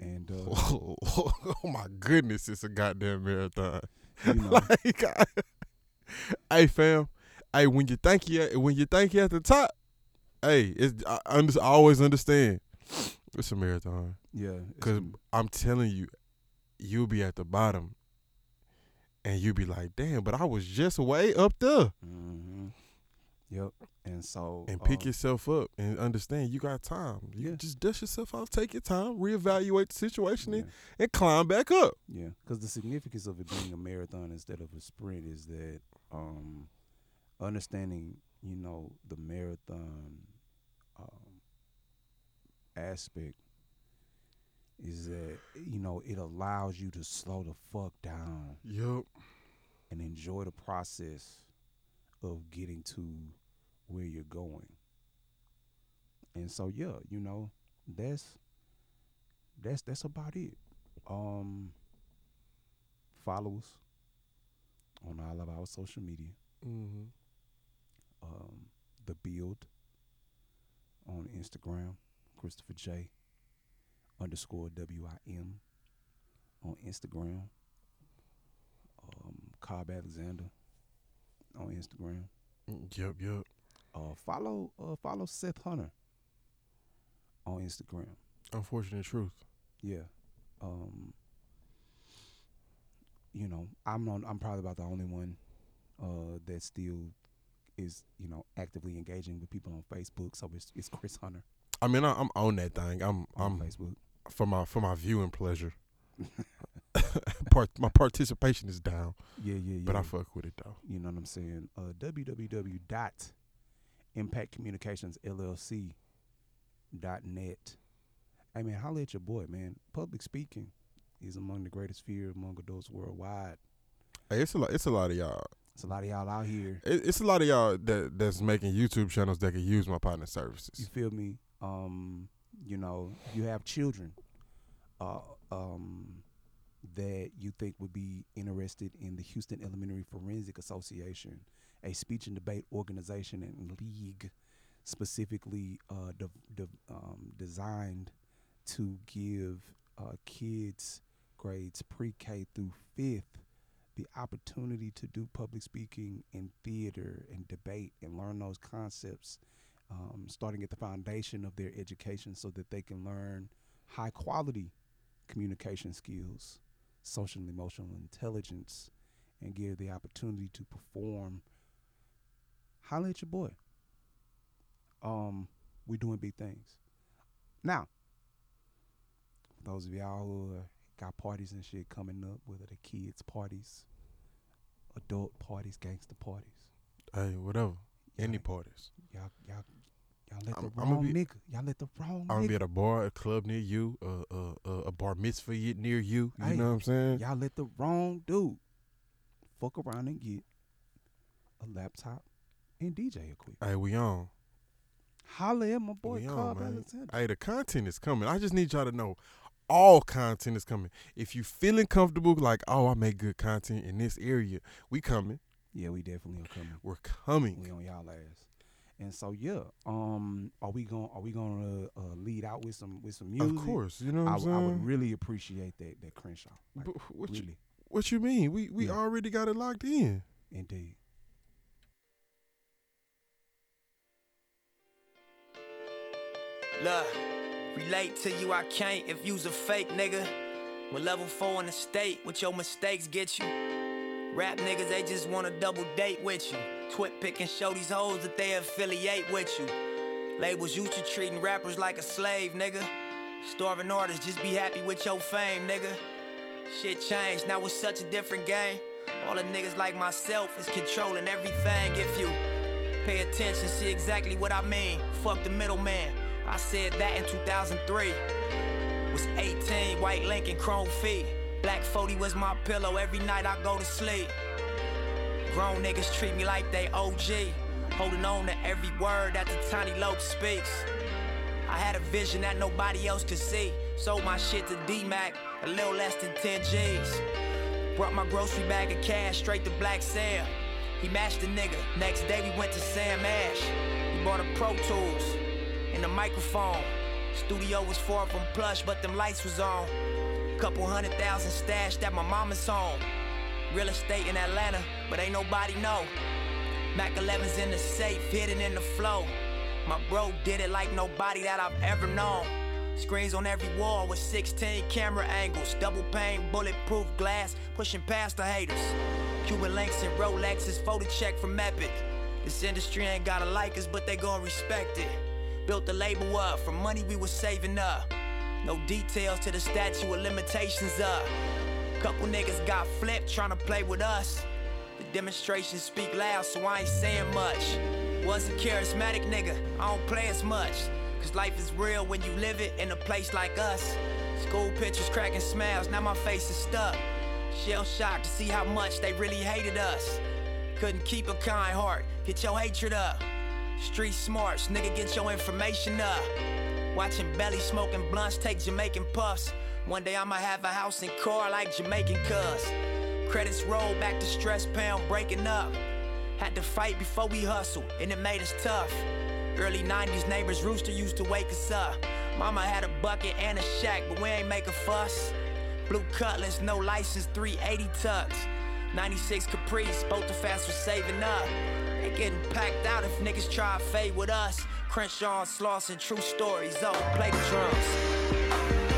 And uh, *laughs* oh my goodness, it's a goddamn marathon. you know, like, I, hey fam, hey when you think you when you think you're at the top, hey, it's I, under, I always understand it's a marathon yeah, because I'm telling you, you'll be at the bottom, and you'll be like, damn, but I was just way up there, mhm. Yep. And so and pick uh, yourself up and understand you got time. You Yeah. just dust yourself off, take your time, reevaluate the situation, yeah. and, and climb back up. Yeah, because the significance of it being a marathon instead of a sprint is that um, understanding, you know, the marathon um, aspect is that you know it allows you to slow the fuck down Yup. and enjoy the process of getting to where you're going. And so yeah, you know, that's that's that's about it. Um follow us on all of our social media. Mm-hmm. Um the build on Instagram, Christopher J underscore W I M on Instagram. Um Cobb Alexander on Instagram. Yup. Yup. Uh, follow uh, follow Seth Hunter on Instagram. Unfortunate truth. Yeah. Um, you know, I'm on, I'm probably about the only one uh, that still is you know actively engaging with people on Facebook. So it's it's Chris Hunter I mean, I, I'm on that thing. I'm I'm Facebook. for my for my viewing pleasure. *laughs* Part my participation is down, Yeah, yeah, yeah. but I fuck with it though. You know what I'm saying? Uh, www.impactcommunicationsllc.net. Hey man, holla at your boy, man. Public speaking is among the greatest fear among adults worldwide. Hey, it's a lot. It's a lot of y'all. It's a lot of y'all out here. It, it's a lot of y'all that that's making YouTube channels that can use my partner services. You feel me? Um, you know, you have children uh, um, that you think would be interested in the Houston Elementary Forensic Association, a speech and debate organization and league specifically uh, de- de- um, designed to give uh, kids grades pre-K through fifth the opportunity to do public speaking and theater and debate and learn those concepts um, starting at the foundation of their education so that they can learn high quality communication skills, social and emotional intelligence, and give the opportunity to perform. Holla at your boy. Um, we're doing big things. Now, for those of y'all who got parties and shit coming up, whether they're kids' parties, adult parties, gangster parties, Hey, whatever. Any parties. y'all, y'all, y'all let I'm- the wrong be- nigga, y'all let the wrong I'm gonna be at a bar, a club near you, uh, uh, uh, a bar mitzvah near you. You Hey, know what I'm saying? Y'all let the wrong dude fuck around and get a laptop and DJ equipment. Hey, we on. Holla at my boy we on, man. Alexander. Hey, the content is coming. I just need y'all to know all content is coming. If you feeling comfortable, like, oh, I make good content in this area, we coming. Yeah, we definitely are coming. We're coming. We on y'all ass. And so yeah, um, are we going? Are we going to uh, lead out with some with some music? Of course, you know what I, I'm w- I would really appreciate that that Crenshaw. Like, But what you really, what you mean? We we Yeah. already got it locked in. indeed. Look, relate to you, I can't if you's a fake nigga. With level four in the state, what your mistakes get you. Rap niggas, they just wanna double date with you. Twitpic and show these hoes that they affiliate with you. Labels used to treating rappers like a slave, nigga. Starving artists, just be happy with your fame, nigga. Shit changed, now it's such a different game. All the niggas like myself is controlling everything. If you pay attention, see exactly what I mean. Fuck the middleman. I said that in 2003. Was 18, white Lincoln, chrome feet. Black 40 was my pillow every night I go to sleep. Grown niggas treat me like they OG. Holding on to every word that the tiny Loc speaks. I had a vision that nobody else could see. Sold my shit to D-Mac, a little less than 10 G's. Brought my grocery bag of cash straight to Black Sam. He matched the nigga. Next day we went to Sam Ash. We bought a Pro Tools and a microphone. Studio was far from plush, but them lights was on. Couple hundred thousand stashed at my mama's home. Real estate in Atlanta, but ain't nobody know. Mac 11's in the safe, hidden in the flow. My bro did it like nobody that I've ever known. Screens on every wall with 16 camera angles, double pane, bulletproof glass, pushing past the haters. Cuban links and Rolexes, photo check from Epic. This industry ain't gotta like us, but they gon' respect it. Built the label up from money we was saving up. No details to the statute of limitations up. Couple niggas got flipped trying to play with us. The demonstrations speak loud, so I ain't saying much. Was a charismatic nigga, I don't play as much. Cause life is real when you live it in a place like us. School pictures cracking smiles, now my face is stuck. Shell shocked to see how much they really hated us. Couldn't keep a kind heart, get your hatred up. Street smarts, nigga, get your information up. Watching belly smoking blunts take Jamaican puffs. One day I'ma have a house and car like Jamaican cuz. Credits roll back to stress pound breaking up. Had to fight before we hustle, and it made us tough. Early 90s neighbors rooster used to wake us up. Mama had a bucket and a shack, but we ain't make a fuss. Blue Cutlass, no license, 380 tucks. 96 Caprice, both the fast for saving up. They getting packed out if niggas try to fade with us. Crenshaw, Slauson, true stories, oh, play the drums.